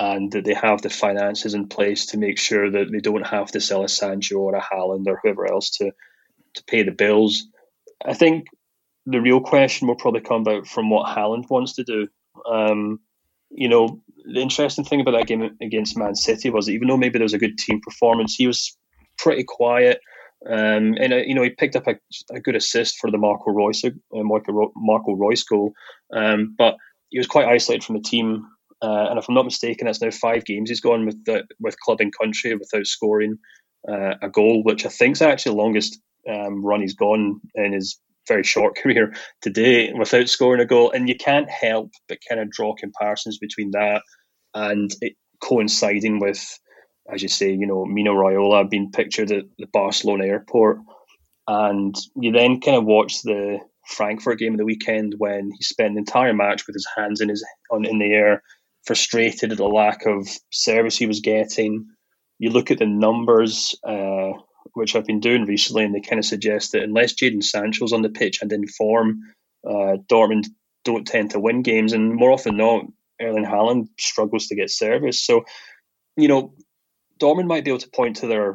and that they have the finances in place to make sure that they don't have to sell a Sancho or a Haaland or whoever else to to pay the bills. I think the real question will probably come about from what Haaland wants to do. Um, you know, the interesting thing about that game against Man City was that even though maybe there was a good team performance, he was pretty quiet. Um, and uh, you know he picked up a, a, good assist for the Marco Reus uh, Marco, Marco Reus goal, um, but he was quite isolated from the team. Uh, and if I'm not mistaken, that's now five games he's gone with the, with club and country without scoring uh, a goal, which I think is actually the longest um, run he's gone in his very short <laughs> career today without scoring a goal. And you can't help but kind of draw comparisons between that and it coinciding with, as you say, you know, Mino Raiola being pictured at the Barcelona airport. And you then kind of watch the Frankfurt game of the weekend when he spent the entire match with his hands in his on in the air, frustrated at the lack of service he was getting. You look at the numbers, uh, which I've been doing recently, and they kind of suggest that unless Jadon Sancho's on the pitch and in form, uh, Dortmund don't tend to win games, and more often than not, Erling Haaland struggles to get service. So, you know, Dortmund might be able to point to their,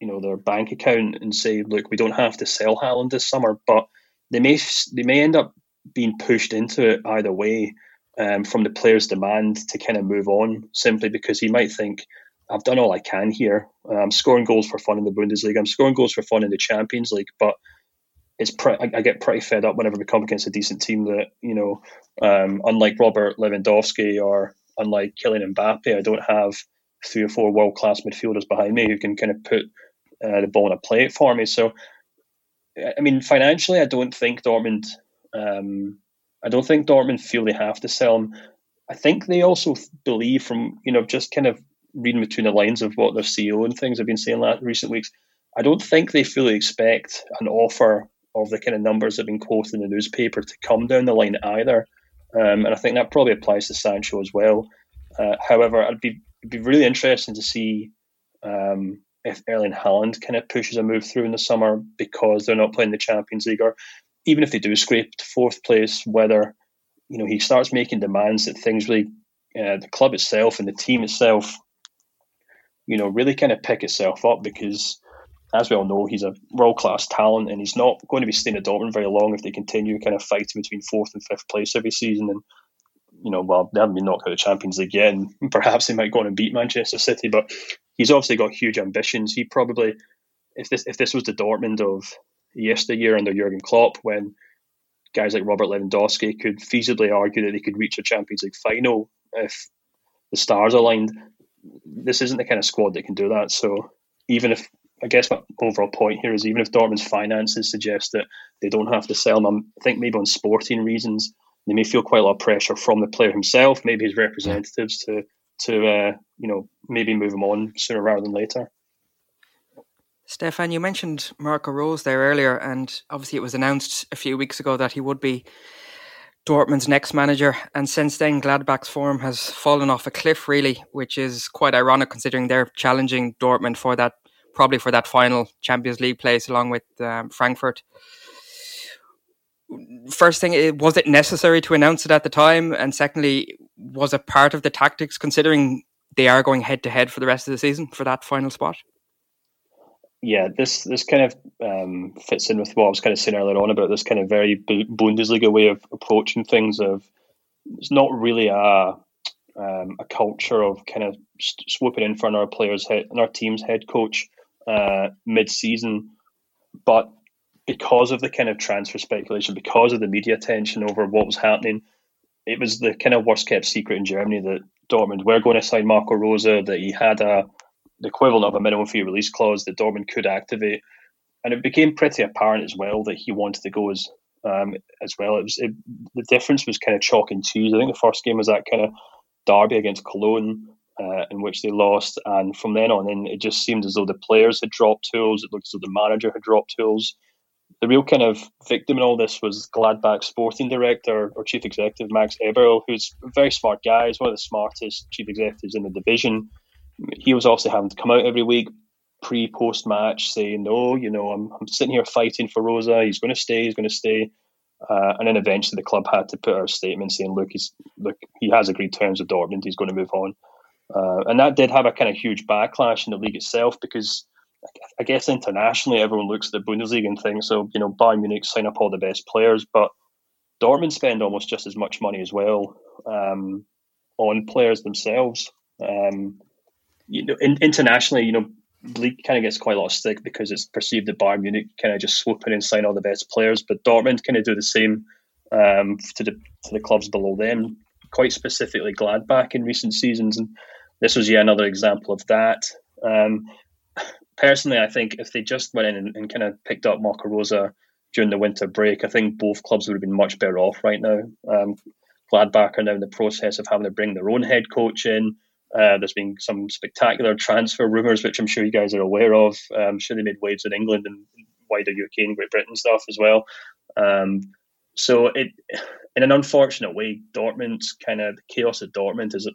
you know, their bank account and say, look, we don't have to sell Haaland this summer, but they may they may end up being pushed into it either way um, from the player's demand to kind of move on simply because he might think I've done all I can here. I'm scoring goals for fun in the Bundesliga. I'm scoring goals for fun in the Champions League, but it's pre- I, I, get pretty fed up whenever we come against a decent team that you know, um, unlike Robert Lewandowski or unlike Kylian Mbappe, I don't have three or four world class midfielders behind me who can kind of put uh, the ball on a plate for me. So, I mean, financially, I don't think Dortmund. Um, I don't think Dortmund feel they have to sell him. I think they also believe, from you know, just kind of reading between the lines of what their CEO and things have been saying last recent weeks, I don't think they fully expect an offer of the kind of numbers that have been quoted in the newspaper to come down the line either. Um, and I think that probably applies to Sancho as well. Uh, however, I'd be it'd be really interesting to see um, if Erling Haaland kind of pushes a move through in the summer because they're not playing the Champions League, or even if they do scrape to fourth place, whether you know he starts making demands that things really, uh, the club itself and the team itself, you know, really kind of pick itself up because. As we all know, he's a world class talent, and he's not going to be staying at Dortmund very long if they continue kind of fighting between fourth and fifth place every season. And you know, well, they haven't been knocked out of the Champions League yet, and <laughs> perhaps they might go on and beat Manchester City. But he's obviously got huge ambitions. He probably, if this if this was the Dortmund of yesteryear under Jurgen Klopp, when guys like Robert Lewandowski could feasibly argue that they could reach a Champions League final if the stars aligned. This isn't the kind of squad that can do that. So even if I guess my overall point here is even if Dortmund's finances suggest that they don't have to sell them, I think maybe on sporting reasons they may feel quite a lot of pressure from the player himself, maybe his representatives, to to uh, you know maybe move him on sooner rather than later. Stefan, you mentioned Marco Rose there earlier, and obviously it was announced a few weeks ago that he would be Dortmund's next manager. And since then, Gladbach's form has fallen off a cliff, really, which is quite ironic considering they're challenging Dortmund for that, probably for that final Champions League place along with um, Frankfurt first thing, was it necessary to announce it at the time? And secondly, was it part of the tactics considering they are going head to head for the rest of the season for that final spot? Yeah, this this kind of um, fits in with what I was kind of saying earlier on about this kind of very Bundesliga way of approaching things. Of it's not really a um, a culture of kind of swooping in for another player's head, and our team's head coach uh, mid season, but because of the kind of transfer speculation, because of the media attention over what was happening, it was the kind of worst kept secret in Germany that Dortmund were going to sign Marco Rose, that he had a the equivalent of a minimum fee release clause that Dortmund could activate, and it became pretty apparent as well that he wanted to go as um, as well. It was it, the difference was kind of chalk and cheese. I think the first game was that kind of derby against Cologne. Uh, in which they lost, and from then on in, it just seemed as though the players had dropped tools. It looked as though the manager had dropped tools the real kind of victim in all this was Gladbach sporting director or chief executive Max Eberl, who's a very smart guy. He's one of the smartest chief executives in the division. He was also having to come out every week, pre post match, saying, "No, you know, I'm, I'm sitting here fighting for Rose. He's going to stay. He's going to stay." Uh, and then eventually the club had to put out a statement saying, "Look, he's look, he has agreed terms with Dortmund. He's going to move on." Uh, and that did have a kind of huge backlash in the league itself because I guess internationally, everyone looks at the Bundesliga and thinks, so, you know, Bayern Munich sign up all the best players, but Dortmund spend almost just as much money as well um, on players themselves. Um, you know, in, internationally, you know, league kind of gets quite a lot of stick because it's perceived that Bayern Munich kind of just swoop in and sign all the best players, but Dortmund kind of do the same um, to the to the clubs below them. Quite specifically, Gladbach in recent seasons, and this was yet another example of that. Um, personally, I think if they just went in and, and kind of picked up Marco Rose during the winter break, I think both clubs would have been much better off right now. Um, Gladbach are now in the process of having to bring their own head coach in. Uh, there's been some spectacular transfer rumours, which I'm sure you guys are aware of. Um, I'm sure they made waves in England and wider UK and Great Britain stuff as well. Um, so it, in an unfortunate way, Dortmund's kind of the chaos at Dortmund is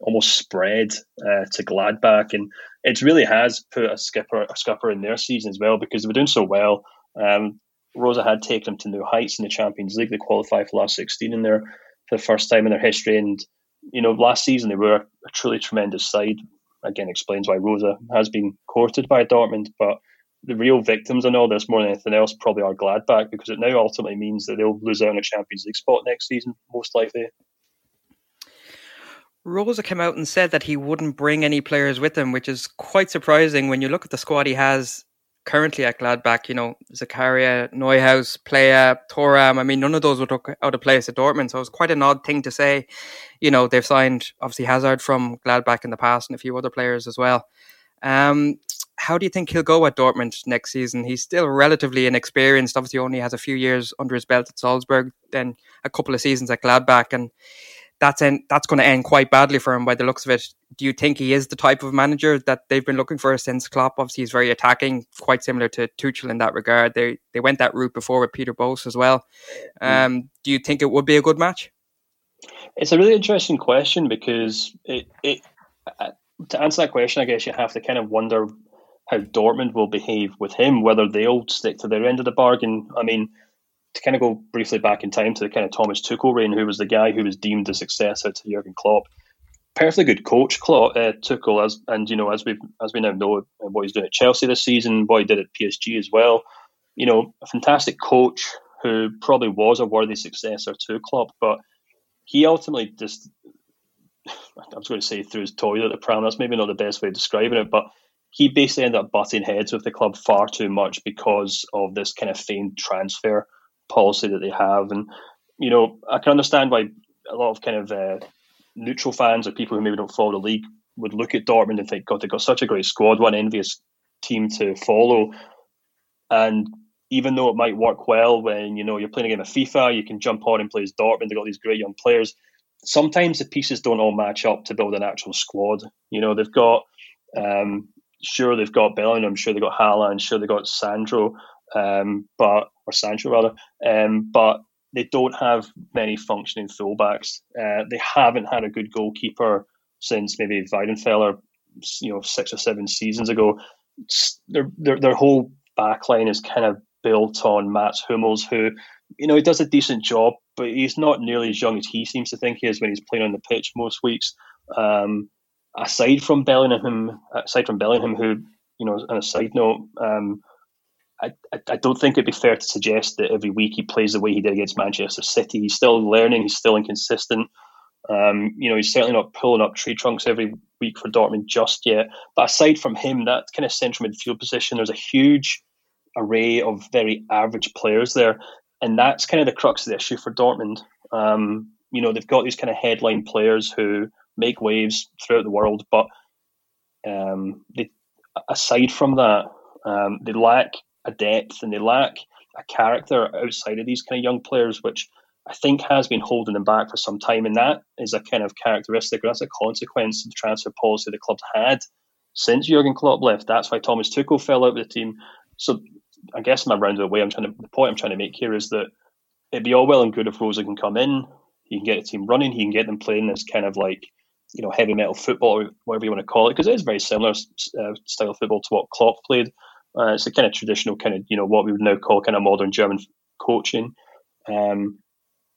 almost spread uh, to Gladbach, and it really has put a skipper a skipper in their season as well because they were doing so well. Um, Rose had taken them to new heights in the Champions League. They qualified for last sixteen in there for the first time in their history, and you know last season they were a truly tremendous side. Again, explains why Rose has been courted by Dortmund, but the real victims in all this more than anything else probably are Gladbach because it now ultimately means that they'll lose out on a Champions League spot next season, most likely. Rose came out and said that he wouldn't bring any players with him, which is quite surprising when you look at the squad he has currently at Gladbach. You know, Zakaria, Neuhaus, Plea, Thuram. I mean, none of those would look out of place at Dortmund. So it was quite an odd thing to say. You know, they've signed obviously Hazard from Gladbach in the past and a few other players as well. Um, how do you think he'll go at Dortmund next season? He's still relatively inexperienced. Obviously, only has a few years under his belt at Salzburg, then a couple of seasons at Gladbach, and that's en- that's going to end quite badly for him by the looks of it. Do you think he is the type of manager that they've been looking for since Klopp? Obviously, he's very attacking, quite similar to Tuchel in that regard. They they went that route before with Peter Bosz as well. Mm. Um, do you think it would be a good match? It's a really interesting question because it, it uh, to answer that question, I guess you have to kind of wonder how Dortmund will behave with him, whether they'll stick to their end of the bargain. I mean, to kind of go briefly back in time to the kind of Thomas Tuchel reign, who was the guy who was deemed the successor to Jurgen Klopp. Perfectly good coach, Klopp, uh, Tuchel, as and you know as we as we now know what he's doing at Chelsea this season, what he did at PSG as well. You know, a fantastic coach who probably was a worthy successor to Klopp, but he ultimately just <sighs> I was going to say through his toilet the pram. That's maybe not the best way of describing it, but he basically ended up butting heads with the club far too much because of this kind of famed transfer policy that they have. And you know, I can understand why a lot of kind of uh, neutral fans or people who maybe don't follow the league would look at Dortmund and think, God, they've got such a great squad, one envious team to follow. And even though it might work well when you know you're playing a game of FIFA, you can jump on and play as Dortmund. They've got these great young players. Sometimes the pieces don't all match up to build an actual squad. You know, they've got um, sure they've got Bellingham, sure they've got Haaland, sure they've got Sandro, um, but or Sancho rather, um, but they don't have many functioning fullbacks. Uh, they haven't had a good goalkeeper since maybe Weidenfeller, you know, six or seven seasons ago. Their their, their whole backline is kind of built on Mats Hummels, who, you know, he does a decent job, but he's not nearly as young as he seems to think he is when he's playing on the pitch most weeks. Um, aside from Bellingham, aside from Bellingham, who, you know, on a side note, um, I, I don't think it'd be fair to suggest that every week he plays the way he did against Manchester City. He's still learning. He's still inconsistent. Um, you know, he's certainly not pulling up tree trunks every week for Dortmund just yet. But aside from him, that kind of central midfield position, there's a huge array of very average players there, and that's kind of the crux of the issue for Dortmund. Um, you know, they've got these kind of headline players who make waves throughout the world, but um, they, aside from that, um, they lack a depth and they lack a character outside of these kind of young players, which I think has been holding them back for some time. And that is a kind of characteristic, or that's a consequence of the transfer policy the club's had since Jurgen Klopp left. That's why Thomas Tuchel fell out with the team. So I guess my roundabout way, I'm trying to the point I'm trying to make here is that it'd be all well and good if Rose can come in, he can get the team running, he can get them playing this kind of like you know heavy metal football whatever you want to call it, because it is very similar uh, style of football to what Klopp played. Uh, it's a kind of traditional kind of you know what we would now call kind of modern German coaching. Um,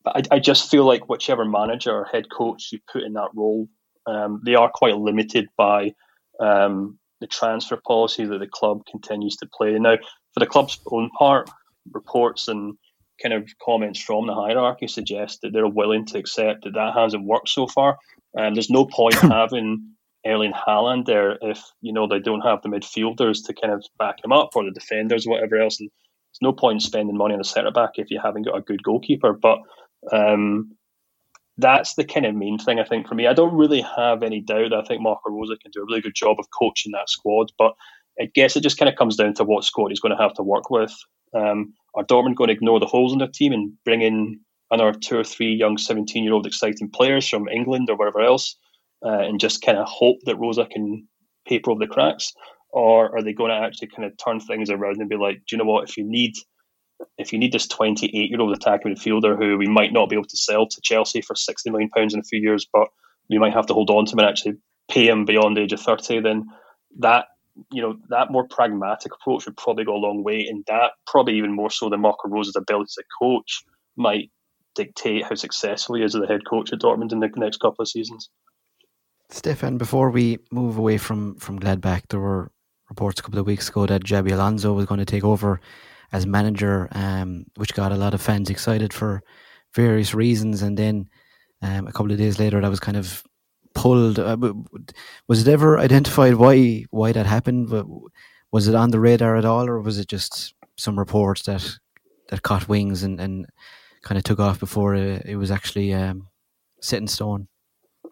but I, I, just feel like whichever manager or head coach you put in that role, um, they are quite limited by um, the transfer policy that the club continues to play. Now, for the club's own part, reports and kind of comments from the hierarchy suggest that they're willing to accept that that hasn't worked so far. And um, there's no point <coughs> having Erling Haaland there if you know they don't have the midfielders to kind of back him up or the defenders, whatever else. And there's no point spending money on a centre back if you haven't got a good goalkeeper. But um, that's the kind of main thing I think for me. I don't really have any doubt. I think Marco Rose can do a really good job of coaching that squad, but I guess it just kind of comes down to what squad he's going to have to work with. Um, are Dortmund going to ignore the holes in their team and bring in another two or three young 17 year old exciting players from England or wherever else uh, and just kind of hope that Rose can paper over the cracks? Or are they going to actually kind of turn things around and be like, do you know what? If you need if you need this 28 year old attacking midfielder who we might not be able to sell to Chelsea for 60 million pounds in a few years, but we might have to hold on to him and actually pay him beyond the age of 30, then that you know that more pragmatic approach would probably go a long way, and that probably even more so than Marco Rose's ability to coach might dictate how successful he is as the head coach at Dortmund in the next couple of seasons. Stefan, before we move away from from Gladbach, there were reports a couple of weeks ago that Xabi Alonso was going to take over as manager, um, which got a lot of fans excited for various reasons. And then um, a couple of days later, that was kind of pulled. Uh, was it ever identified why why that happened? Was it on the radar at all, or was it just some reports that that caught wings and, and kind of took off before it, it was actually um, set in stone?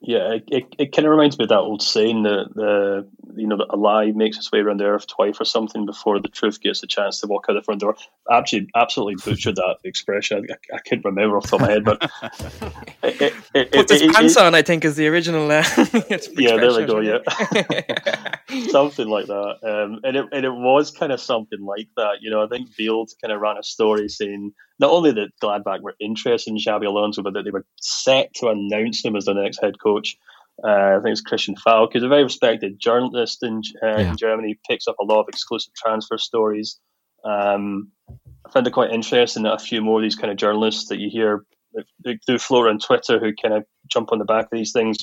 Yeah, it, it, it kind of reminds me of that old saying that the you know a lie makes its way around the earth twice or something before the truth gets a chance to walk out the front door. Actually, absolutely butchered that expression. I, I can't remember off the top of my head, but <laughs> it, it, put his pants on. I think is the original. Uh, <laughs> yeah, there we go. Yeah, something like that. Um, and it and it was kind of something like that. You know, I think Bild kind of ran a story saying not only that Gladbach were interested in Xabi Alonso, but that they were set to announce him as the next head coach. Uh, I think it's Christian Falk, who's a very respected journalist in, uh, yeah. in Germany. Picks up a lot of exclusive transfer stories. Um, I found it quite interesting that a few more of these kind of journalists that you hear through Flora and Twitter who kind of jump on the back of these things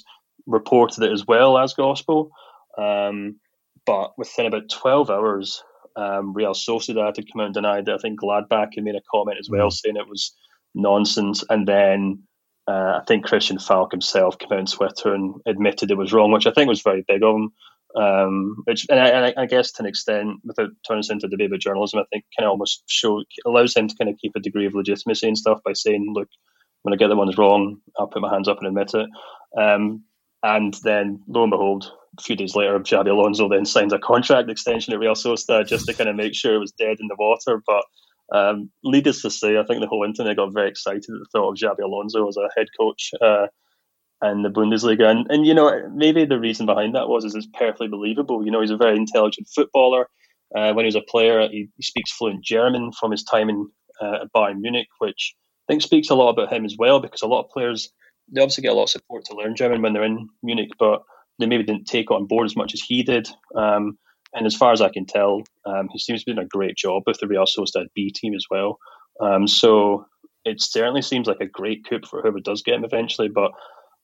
reported it as well as gospel. Um, but within about 12 hours, um, Real Sociedad had come out and denied it. I think Gladbach had made a comment as well mm. saying it was nonsense. And then uh, I think Christian Falk himself came out on Twitter and admitted it was wrong, which I think was very big of him. Um, which, and I, and I, guess to an extent, without turning this into debate about journalism, I think kind of almost show allows him to kind of keep a degree of legitimacy and stuff by saying, "Look, when I get the ones wrong, I'll put my hands up and admit it." Um, and then, lo and behold, a few days later, Xabi Alonso then signs a contract extension at Real Sociedad just to kind of make sure it was dead in the water. But um, needless to say, I think the whole internet got very excited at the thought of Xabi Alonso as a head coach uh, in the Bundesliga. And, and, you know, maybe the reason behind that was is it's perfectly believable. You know, he's a very intelligent footballer. Uh, when he was a player, he, he, speaks fluent German from his time in uh, Bayern Munich, which I think speaks a lot about him as well because a lot of players they obviously get a lot of support to learn German when they're in Munich, but they maybe didn't take it on board as much as he did. Um, and as far as I can tell, um, he seems to be doing a great job with the Real Sociedad B team as well. Um, so it certainly seems like a great coup for whoever does get him eventually. But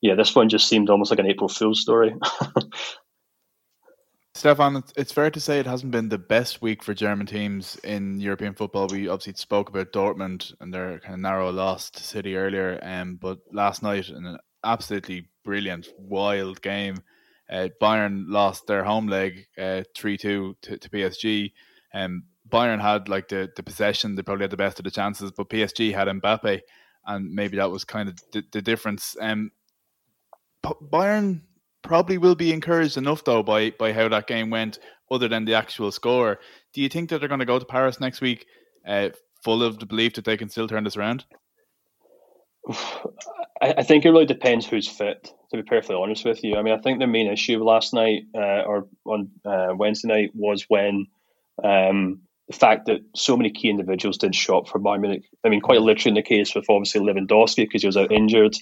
yeah, this one just seemed almost like an April Fool's story. <laughs> Stefan, it's fair to say it hasn't been the best week for German teams in European football. We obviously spoke about Dortmund and their kind of narrow loss to City earlier, um, but last night in an absolutely brilliant, wild game, uh, Bayern lost their home leg uh, three uh, two to, PSG. Um, Bayern had like the, the possession; they probably had the best of the chances, but PSG had Mbappe, and maybe that was kind of the, the difference. Um, Bayern probably will be encouraged enough though by by how that game went, other than the actual score. Do you think that they're going to go to Paris next week, uh, full of the belief that they can still turn this around? <sighs> I, think it really depends who's fit. To be perfectly honest with you, I mean, I think the main issue last night uh, or on uh, Wednesday night was when um, the fact that so many key individuals did show up for Bayern Munich. I mean, quite literally in the case with obviously Lewandowski because he was out injured.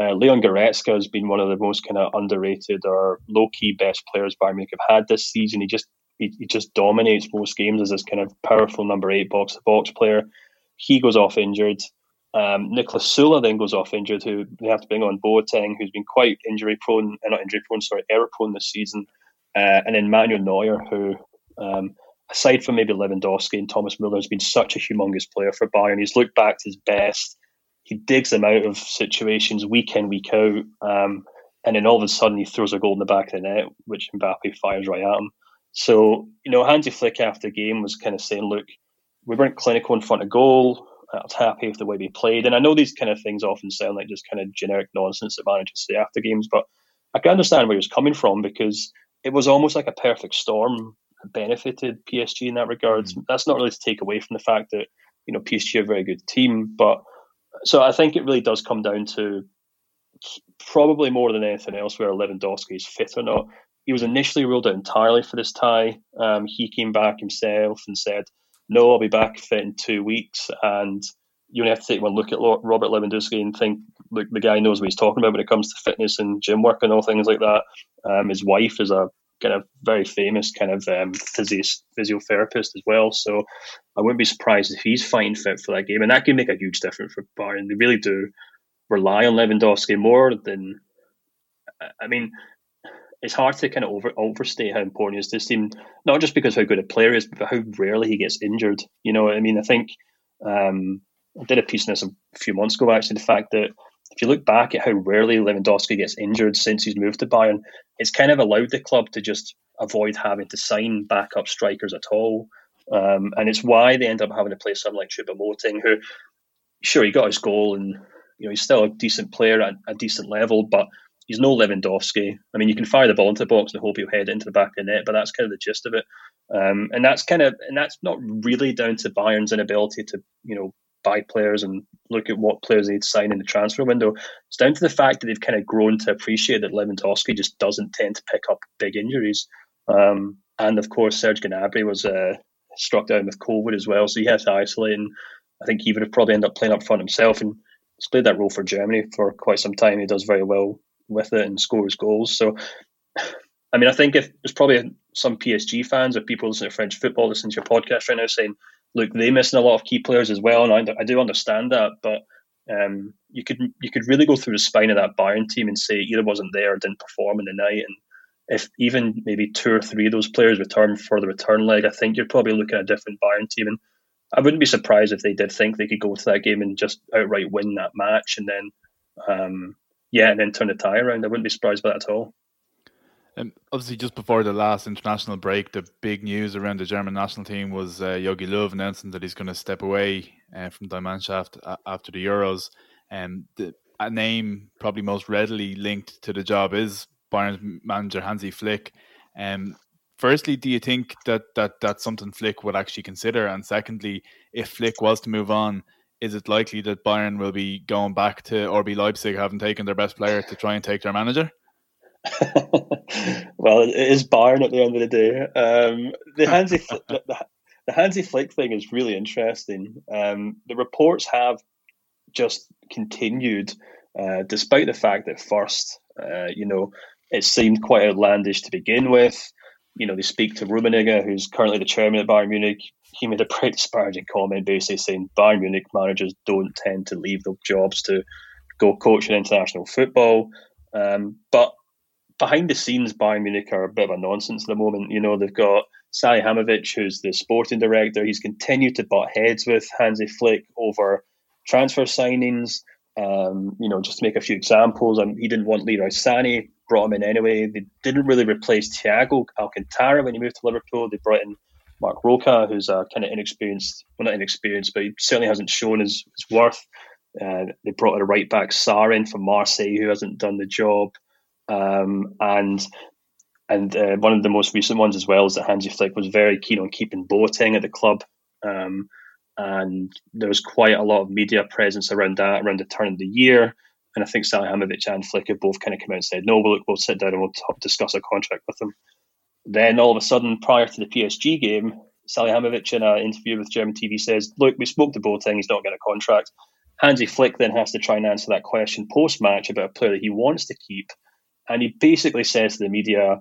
Uh, Leon Goretzka has been one of the most kind of underrated or low key best players Bayern Munich have had this season. He just he, he just dominates most games as this kind of powerful number eight box to box player. He goes off injured. Um, Niklas Süle then goes off injured, who they have to bring on Boateng, who's been quite injury prone, uh, not injury prone, sorry, error prone this season. Uh, and then Manuel Neuer, who, um, aside from maybe Lewandowski and Thomas Müller, has been such a humongous player for Bayern. He's looked back to his best he digs them out of situations week in, week out. Um, and then all of a sudden he throws a goal in the back of the net, which Mbappe fires right at him. So, you know, Hansi Flick after the game was kind of saying, look, we weren't clinical in front of goal. I was happy with the way we played. And I know these kind of things often sound like just kind of generic nonsense that managers say after games, but I can understand where he was coming from because it was almost like a perfect storm that benefited PSG in that regard. Mm-hmm. That's not really to take away from the fact that, you know, PSG are a very good team, but so I think it really does come down to probably more than anything else where Lewandowski is fit or not. He was initially ruled out entirely for this tie. Um, he came back himself and said, "No, I'll be back fit in two weeks." And you only have to take one look at Robert Lewandowski and think, look, the guy knows what he's talking about when it comes to fitness and gym work and all things like that. Um, his wife is a kind of very famous kind of um, physio- physiotherapist as well. So I wouldn't be surprised if he's fine fit for that game, and that can make a huge difference for Bayern. They really do rely on Lewandowski more than. I mean, it's hard to kind of over overstate how important he is to this team, not just because how good a player is, but how rarely he gets injured. You know, I mean, I think um, I did a piece on this a few months ago. Actually, the fact that if you look back at how rarely Lewandowski gets injured since he's moved to Bayern, it's kind of allowed the club to just avoid having to sign backup strikers at all. Um, and it's why they end up having to play someone like Choupo-Moting, who, sure, he got his goal and you know he's still a decent player at a decent level, but he's no Lewandowski. I mean, you can fire the ball into the box and hope he'll head into the back of the net, but that's kind of the gist of it. Um, and that's kind of and that's not really down to Bayern's inability to you know buy players and look at what players they'd sign in the transfer window. It's down to the fact that they've kind of grown to appreciate that Lewandowski just doesn't tend to pick up big injuries. Um, and of course, Serge Gnabry was uh, struck down with COVID as well, so he had to isolate. And I think he would have probably ended up playing up front himself. And he's played that role for Germany for quite some time. He does very well with it and scores goals. So, <sighs> I mean, I think if there's probably some PSG fans or people listening to French football listening to your podcast right now saying, look, they missing a lot of key players as well, and I, I do understand that, but um, you could you could really go through the spine of that Bayern team and say either wasn't there or didn't perform in the night, and if even maybe two or three of those players return for the return leg, I think you're probably looking at a different Bayern team. And I wouldn't be surprised if they did think they could go to that game and just outright win that match, and then um, yeah, and then turn the tie around. I wouldn't be surprised by that at all. Um, obviously, just before the last international break, the big news around the German national team was uh, Jogi Löw announcing that he's going to step away uh, from Die Mannschaft after the Euros. And um, a name probably most readily linked to the job is Bayern manager Hansi Flick. Um, firstly, do you think that, that that's something Flick would actually consider? And secondly, if Flick was to move on, is it likely that Bayern will be going back to RB Leipzig, having taken their best player to try and take their manager? Well, it is Bayern at the end of the day. Um, the <laughs> Hansi the, the Hansi Flick thing is really interesting. Um, the reports have just continued, uh, despite the fact that first, uh, you know, it seemed quite outlandish to begin with. You know, they speak to Rummenigge, who's currently the chairman at Bayern Munich. He made a pretty disparaging comment, basically saying Bayern Munich managers don't tend to leave their jobs to go coach in international football. Um, but behind the scenes, Bayern Munich are a bit of a nonsense at the moment. You know, they've got Salihamidzic, who's the sporting director. He's continued to butt heads with Hansi Flick over transfer signings. Um, you know, just to make a few examples, um, he didn't want Leroy Sané, brought him in anyway. They didn't really replace Thiago Alcantara when he moved to Liverpool. They brought in Marc Roca, who's a kind of inexperienced, well, not inexperienced, but he certainly hasn't shown his, his worth. Uh, they brought a right back, Sarr, in from Marseille, who hasn't done the job. Um, and and uh, one of the most recent ones as well is that Hansi Flick was very keen on keeping Boateng at the club. Um, and there was quite a lot of media presence around that around the turn of the year. And I think Salihamidzic and Flick have both kind of come out and said, no, we'll, we'll sit down and we'll discuss a contract with them. Then all of a sudden, prior to the PSG game, Salihamidzic in an interview with German TV says, look, we spoke to Boateng, he's not getting a contract. Hansi Flick then has to try and answer that question post match about a player that he wants to keep. And he basically says to the media,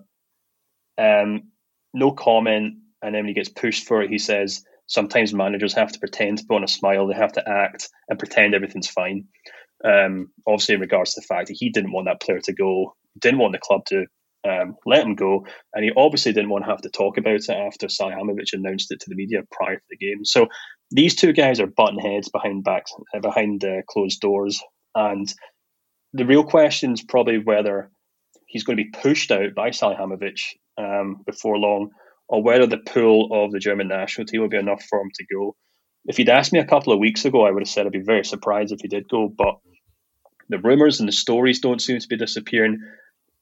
um, no comment. And then when he gets pushed for it, he says, sometimes managers have to pretend to put on a smile, they have to act and pretend everything's fine. Um, obviously, in regards to the fact that he didn't want that player to go, didn't want the club to um, let him go, and he obviously didn't want to have to talk about it after Salihamidzic announced it to the media prior to the game. So these two guys are button heads behind backs, uh, behind uh, closed doors, and the real question is probably whether he's going to be pushed out by Salihamidzic um, before long, or whether the pool of the German national team will be enough for him to go. If you'd asked me a couple of weeks ago, I would have said I'd be very surprised if he did go. But the rumours and the stories don't seem to be disappearing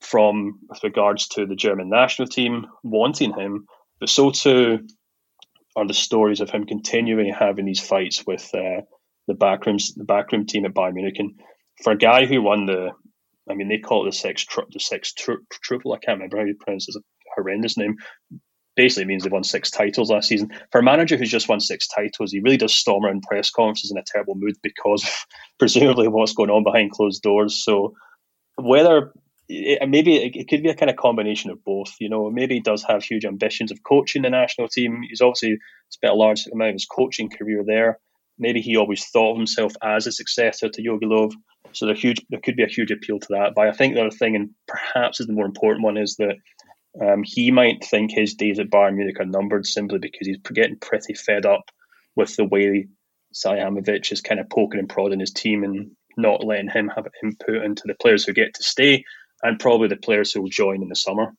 from with regards to the German national team wanting him, but so too are the stories of him continuing having these fights with uh, the backrooms, the backroom team at Bayern Munich. And for a guy who won the, I mean, they call it the six, the six triple. I can't remember how you pronounce it. It's a horrendous name basically means they've won six titles last season. For a manager who's just won six titles, he really does storm around press conferences in a terrible mood because of <laughs> presumably what's going on behind closed doors. So whether it, maybe it, it, could be a kind of combination of both. You know, maybe he does have huge ambitions of coaching the national team. He's obviously spent a large amount of his coaching career there. Maybe he always thought of himself as a successor to Jogi Löw. So there, huge, there could be a huge appeal to that. But I think the other thing, and perhaps is the more important one, is that um, he might think his days at Bayern Munich are numbered simply because he's getting pretty fed up with the way Salihamidzic is kind of poking and prodding his team and not letting him have input into the players who get to stay and probably the players who will join in the summer.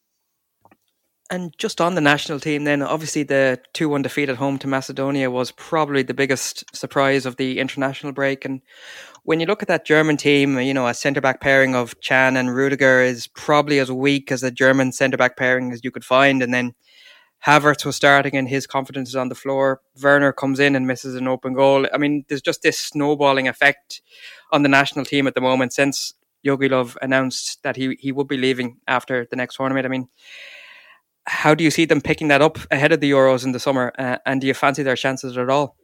And just on the national team, then obviously the 2 1 defeat at home to Macedonia was probably the biggest surprise of the international break. And when you look at that German team, you know, a centre back pairing of Can and Rudiger is probably as weak as a German centre back pairing as you could find. And then Havertz was starting and his confidence is on the floor. Werner comes in and misses an open goal. I mean, there's just this snowballing effect on the national team at the moment since Jogi Löw announced that he, he would be leaving after the next tournament. I mean, how do you see them picking that up ahead of the Euros in the summer? Uh, and do you fancy their chances at all?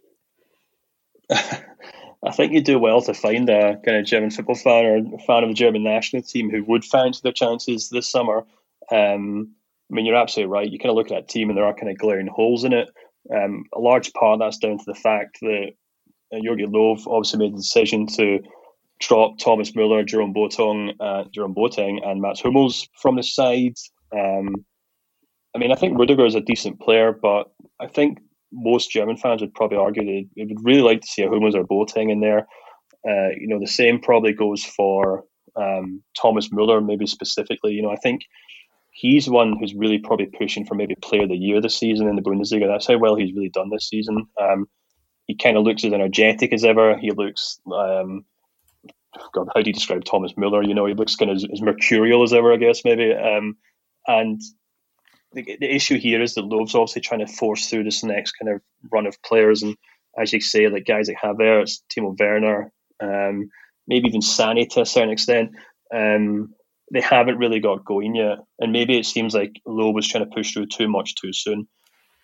<laughs> I think you do well to find a kind of German football fan or a fan of the German national team who would fancy their chances this summer. Um, I mean, you're absolutely right. You kind of look at that team and there are kind of glaring holes in it. Um, a large part that's down to the fact that uh, Jogi Löw obviously made the decision to drop Thomas Müller, Jerome Boateng, uh, Jerome Boateng, and Mats Hummels from the side. Um, I mean, I think Rudiger is a decent player, but I think most German fans would probably argue they, they would really like to see a Hummels or Boateng in there. Uh, you know, the same probably goes for um, Thomas Müller, maybe specifically. You know, I think he's one who's really probably pushing for maybe Player of the Year this season in the Bundesliga. That's how well he's really done this season. Um, he kind of looks as energetic as ever. He looks, um, God, how do you describe Thomas Müller? You know, he looks kind of as, as mercurial as ever, I guess, maybe. Um, and the, the issue here is that Löw's obviously trying to force through this next kind of run of players. And as you say, like guys like Havertz, Timo Werner, um, maybe even Sané to a certain extent, um, they haven't really got going yet. And maybe it seems like Löw was trying to push through too much too soon.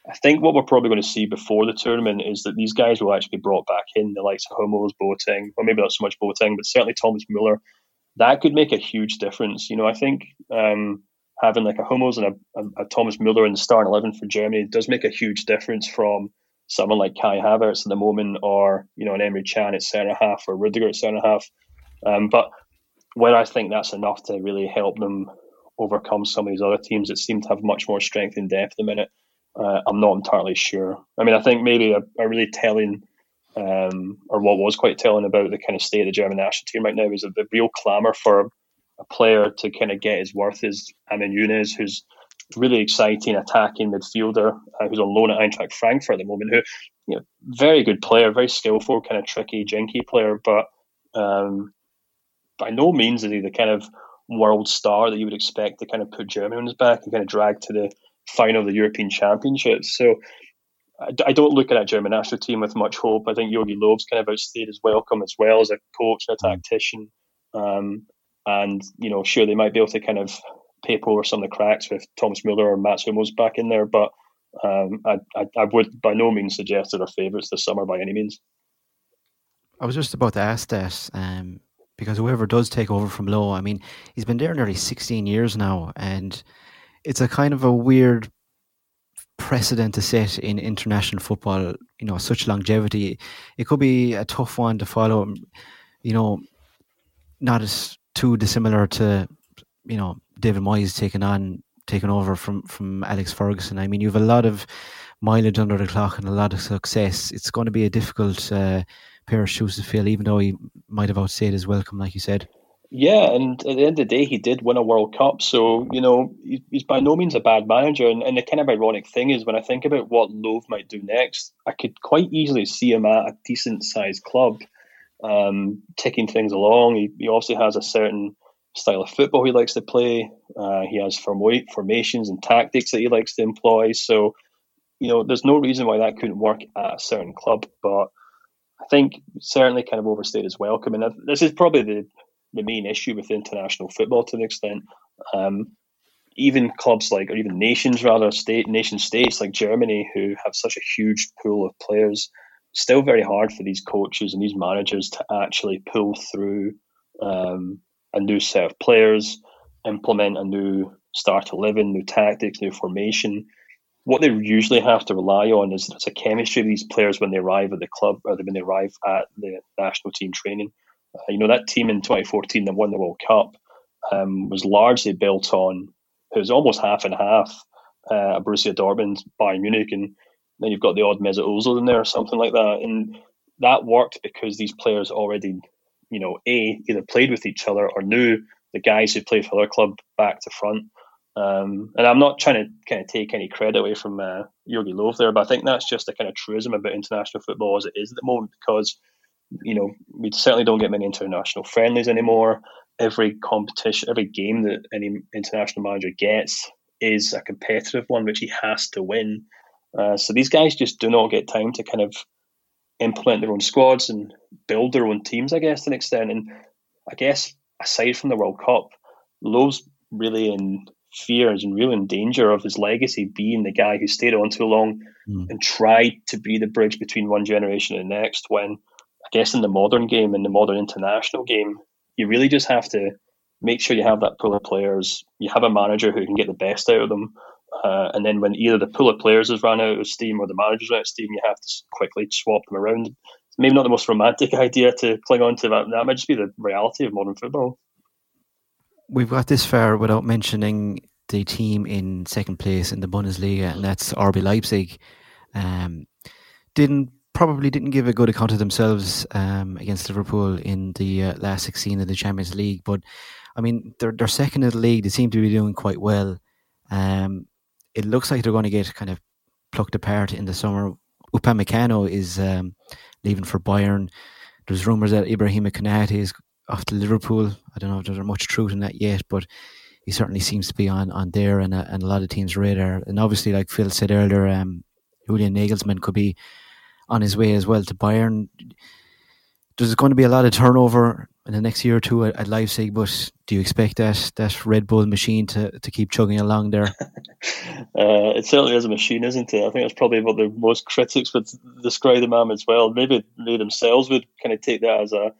I think what we're probably going to see before the tournament is that these guys will actually be brought back in, the likes of Hummels, Boateng, or maybe not so much Boateng, but certainly Thomas Müller. That could make a huge difference. You know, I think um, having like a Hummels and a, a, a Thomas Müller in the starting 11 for Germany does make a huge difference from someone like Kai Havertz at the moment or, you know, an Emre Can at centre half or Rudiger at centre half. Um, but where I think that's enough to really help them overcome some of these other teams that seem to have much more strength and depth at the minute, uh, I'm not entirely sure. I mean, I think maybe a, a really telling, um, or what was quite telling about the kind of state of the German national team right now is that the real clamour for a player to kind of get his worth is Amin Younes, who's really exciting attacking midfielder uh, who's on loan at Eintracht Frankfurt at the moment. Who, you know, very good player, very skillful, kind of tricky, jinky player, but um, by no means is he the kind of world star that you would expect to kind of put Germany on his back and kind of drag to the final of the European Championships. So I, don't look at that German national team with much hope. I think Jogi Löw's kind of outstayed his welcome as well as a coach and a mm. tactician. Um, and, you know, sure, they might be able to kind of paper over some of the cracks with Thomas Müller or Mats Hummels back in there, but um, I, I, I, would by no means suggest they're favourites this summer by any means. I was just about to ask that um, because whoever does take over from Löw, I mean, he's been there nearly 16 years now, and it's a kind of a weird precedent to set in international football. You know, such longevity. It could be a tough one to follow. You know, not as too dissimilar to you know David Moyes taking on taking over from from Alex Ferguson. I mean, you have a lot of mileage under the clock and a lot of success. It's going to be a difficult uh, pair of shoes to fill, even though he might have outstayed his welcome, like you said. Yeah, and at the end of the day, he did win a World Cup. So, you know, he's by no means a bad manager. And, and the kind of ironic thing is when I think about what Löw might do next, I could quite easily see him at a decent sized club, um, ticking things along. He, he also has a certain style of football he likes to play. Uh, he has form- formations and tactics that he likes to employ. So, you know, there's no reason why that couldn't work at a certain club. But I think certainly kind of overstayed his welcome. And this is probably the the main issue with international football to an extent. Um, even clubs like, or even nations rather, state nation states like Germany, who have such a huge pool of players, still very hard for these coaches and these managers to actually pull through um, a new set of players, implement a new start to living, new tactics, new formation. What they usually have to rely on is there's a chemistry of these players when they arrive at the club or when they arrive at the national team training. Uh, you know, that team in 2014 that won the World Cup um, was largely built on, it was almost half and half, uh, Borussia Dortmund, Bayern Munich, and then you've got the odd Mesut Ozil in there or something like that. And that worked because these players already, you know, A, either played with each other or knew the guys who played for their club back to front. Um, and I'm not trying to kind of take any credit away from uh, Jogi Löw there, but I think that's just a kind of truism about international football as it is at the moment because – you know, we certainly don't get many international friendlies anymore. Every competition, every game that any international manager gets is a competitive one, which he has to win. Uh, so these guys just do not get time to kind of implement their own squads and build their own teams, I guess, to an extent. And I guess aside from the World Cup, Löw's really in fear and really in danger of his legacy being the guy who stayed on too long mm. and tried to be the bridge between one generation and the next when I guess in the modern game, in the modern international game, you really just have to make sure you have that pool of players. You have a manager who can get the best out of them. Uh, and then when either the pool of players has run out of steam or the manager's run out of steam, you have to quickly swap them around. Maybe not the most romantic <laughs> idea to cling on to that. That might just be the reality of modern football. We've got this far without mentioning the team in second place in the Bundesliga, and that's RB Leipzig. Um, didn't probably didn't give a good account of themselves um, against Liverpool in the uh, last 16 of the Champions League. But I mean, they're, they're second in the league. They seem to be doing quite well. Um, it looks like they're going to get kind of plucked apart in the summer. Upamecano is um, leaving for Bayern. There's rumours that Ibrahima Konate is off to Liverpool. I don't know if there's much truth in that yet, but he certainly seems to be on, on there and a, and a lot of teams' radar. And obviously, like Phil said earlier, um, Julian Nagelsmann could be on his way as well to Bayern. There's going to be a lot of turnover in the next year or two at, at Leipzig, but do you expect that that Red Bull machine to, to keep chugging along there? <laughs> uh, it certainly is a machine, isn't it? I think that's probably what the most critics would describe the man as well. Maybe they themselves would kind of take that as a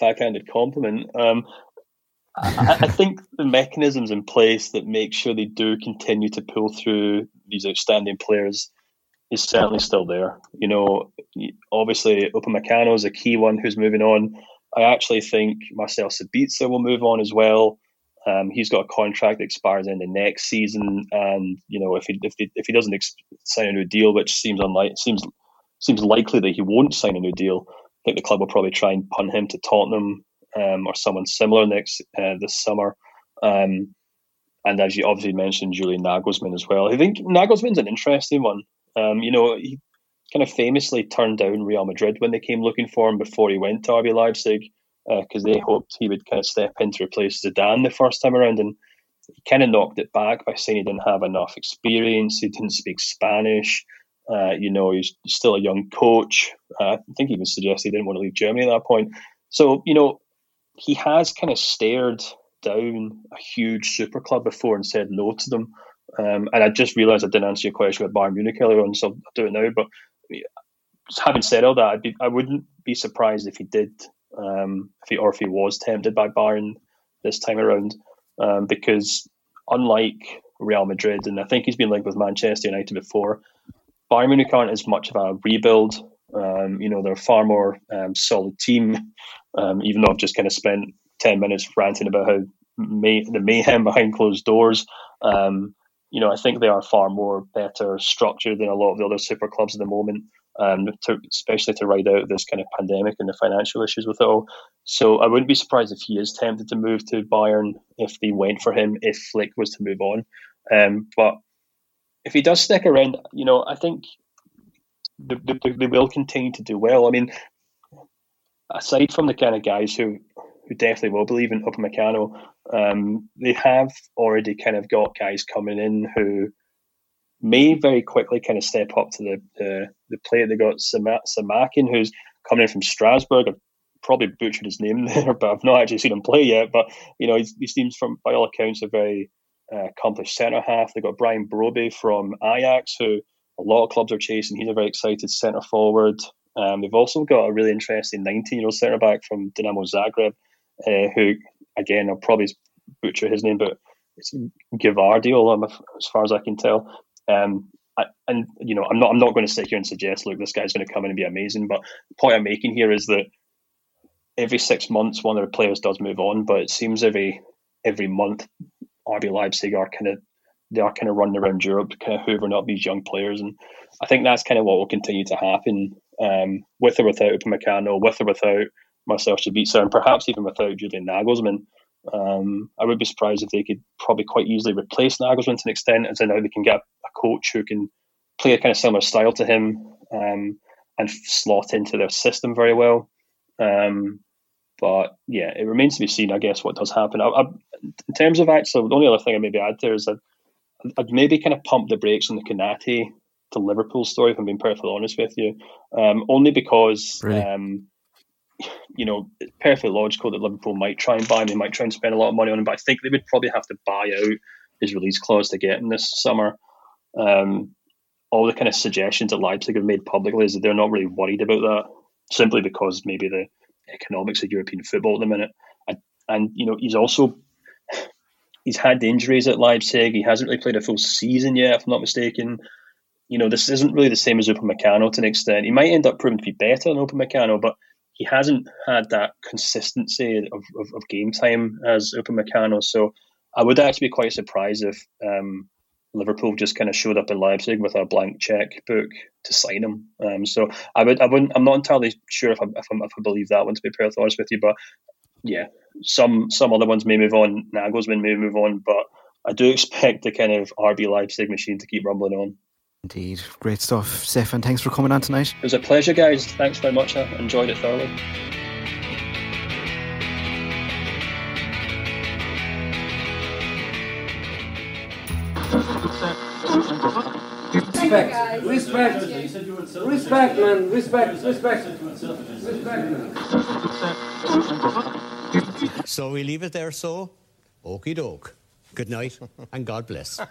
backhanded compliment. Um, I, I, <laughs> think the mechanisms in place that make sure they do continue to pull through these outstanding players is certainly still there. You know, obviously Upamecano is a key one who's moving on. I actually think Marcel Sabitzer will move on as well. Um, he's got a contract that expires in the next season, and you know if he if he, if he doesn't ex- sign a new deal, which seems unlikely, seems seems likely that he won't sign a new deal. I think the club will probably try and punt him to Tottenham um, or someone similar next uh, this summer. Um, and as you obviously mentioned, Julian Nagelsmann as well. I think Nagelsmann's an interesting one. Um, you know, he kind of famously turned down Real Madrid when they came looking for him before he went to RB Leipzig because uh, they hoped he would kind of step in to replace Zidane the first time around, and he kind of knocked it back by saying he didn't have enough experience, he didn't speak Spanish. Uh, you know, he's still a young coach. Uh, I think he even suggested he didn't want to leave Germany at that point. So, you know, he has kind of stared down a huge super club before and said no to them. Um, and I just realised I didn't answer your question about Bayern Munich earlier on, so I'll do it now. But having said all that, I'd be, I wouldn't be surprised if he did, um, if he or if he was tempted by Bayern this time around, um, because unlike Real Madrid, and I think he's been linked with Manchester United before, Bayern Munich aren't as much of a rebuild. Um, you know, they're a far more um, solid team. Um, even though I've just kind of spent ten minutes ranting about how may, the mayhem behind closed doors. Um, you know, I think they are far more better structured than a lot of the other super clubs at the moment, um, to, especially to ride out this kind of pandemic and the financial issues with it all. So I wouldn't be surprised if he is tempted to move to Bayern if they went for him, if Flick was to move on. Um, but if he does stick around, you know, I think they, they, they will continue to do well. I mean, aside from the kind of guys who who definitely will believe in Upamecano. Um, they have already kind of got guys coming in who may very quickly kind of step up to the the, the plate. They got Simakan, who's coming in from Strasbourg. I've probably butchered his name <laughs> there, but I've not actually seen him play yet. But you know, he seems from by all accounts a very uh, accomplished centre half. They got Brian Brobbey from Ajax, who a lot of clubs are chasing. He's a very excited centre forward. Um, they've also got a really interesting 19 year old centre back from Dinamo Zagreb, uh, who again I'll probably butcher his name, but it's Gvardiol, as far as I can tell. Um, I, and you know, I'm not I'm not going to sit here and suggest, look, this guy's going to come in and be amazing. But the point I'm making here is that every six months, one of the players does move on, but it seems every every month, RB Leipzig are kind of they are kind of running around Europe, kind of hoovering up these young players, and I think that's kind of what will continue to happen um, with or without Upamecano, with or without Marcel Sabitzer, and perhaps even without Julian Nagelsmann. Um, I would be surprised if they could probably quite easily replace Nagelsmann to an extent, as in now they can get a coach who can play a kind of similar style to him um, and slot into their system very well. Um, but yeah, it remains to be seen, I guess, what does happen. I, I, in terms of actually, the only other thing I maybe add there is that I'd maybe kind of pump the brakes on the Konate to Liverpool story, if I'm being perfectly honest with you, um, only because really? um, you know, it's perfectly logical that Liverpool might try and buy him. They might try and spend a lot of money on him, but I think they would probably have to buy out his release clause to get him this summer. Um, all the kind of suggestions that Leipzig have made publicly is that they're not really worried about that. simply because maybe the economics of European football at the minute. And, and you know, he's also he's had injuries at Leipzig. He hasn't really played a full season yet, if I'm not mistaken. You know, this isn't really the same as Upamecano to an extent. He might end up proving to be better than Upamecano, but he hasn't had that consistency of, of, of game time as Upamecano. So I would actually be quite surprised if um, Liverpool just kind of showed up in Leipzig with a blank check book to sign him. Um, so I would, I wouldn't, I'm not entirely sure if I, if, if I believe that one to be perfectly honest with you, but yeah, some some other ones may move on. Nagelsmann may move on, but I do expect the kind of RB Leipzig machine to keep rumbling on. Indeed, great stuff, Stefan. Thanks for coming on tonight. It was a pleasure, guys. Thanks very much. I enjoyed it thoroughly. Respect, respect, respect, man, respect, respect, respect, man. So we leave it there, so? Okie doke. Good night and God bless. <laughs>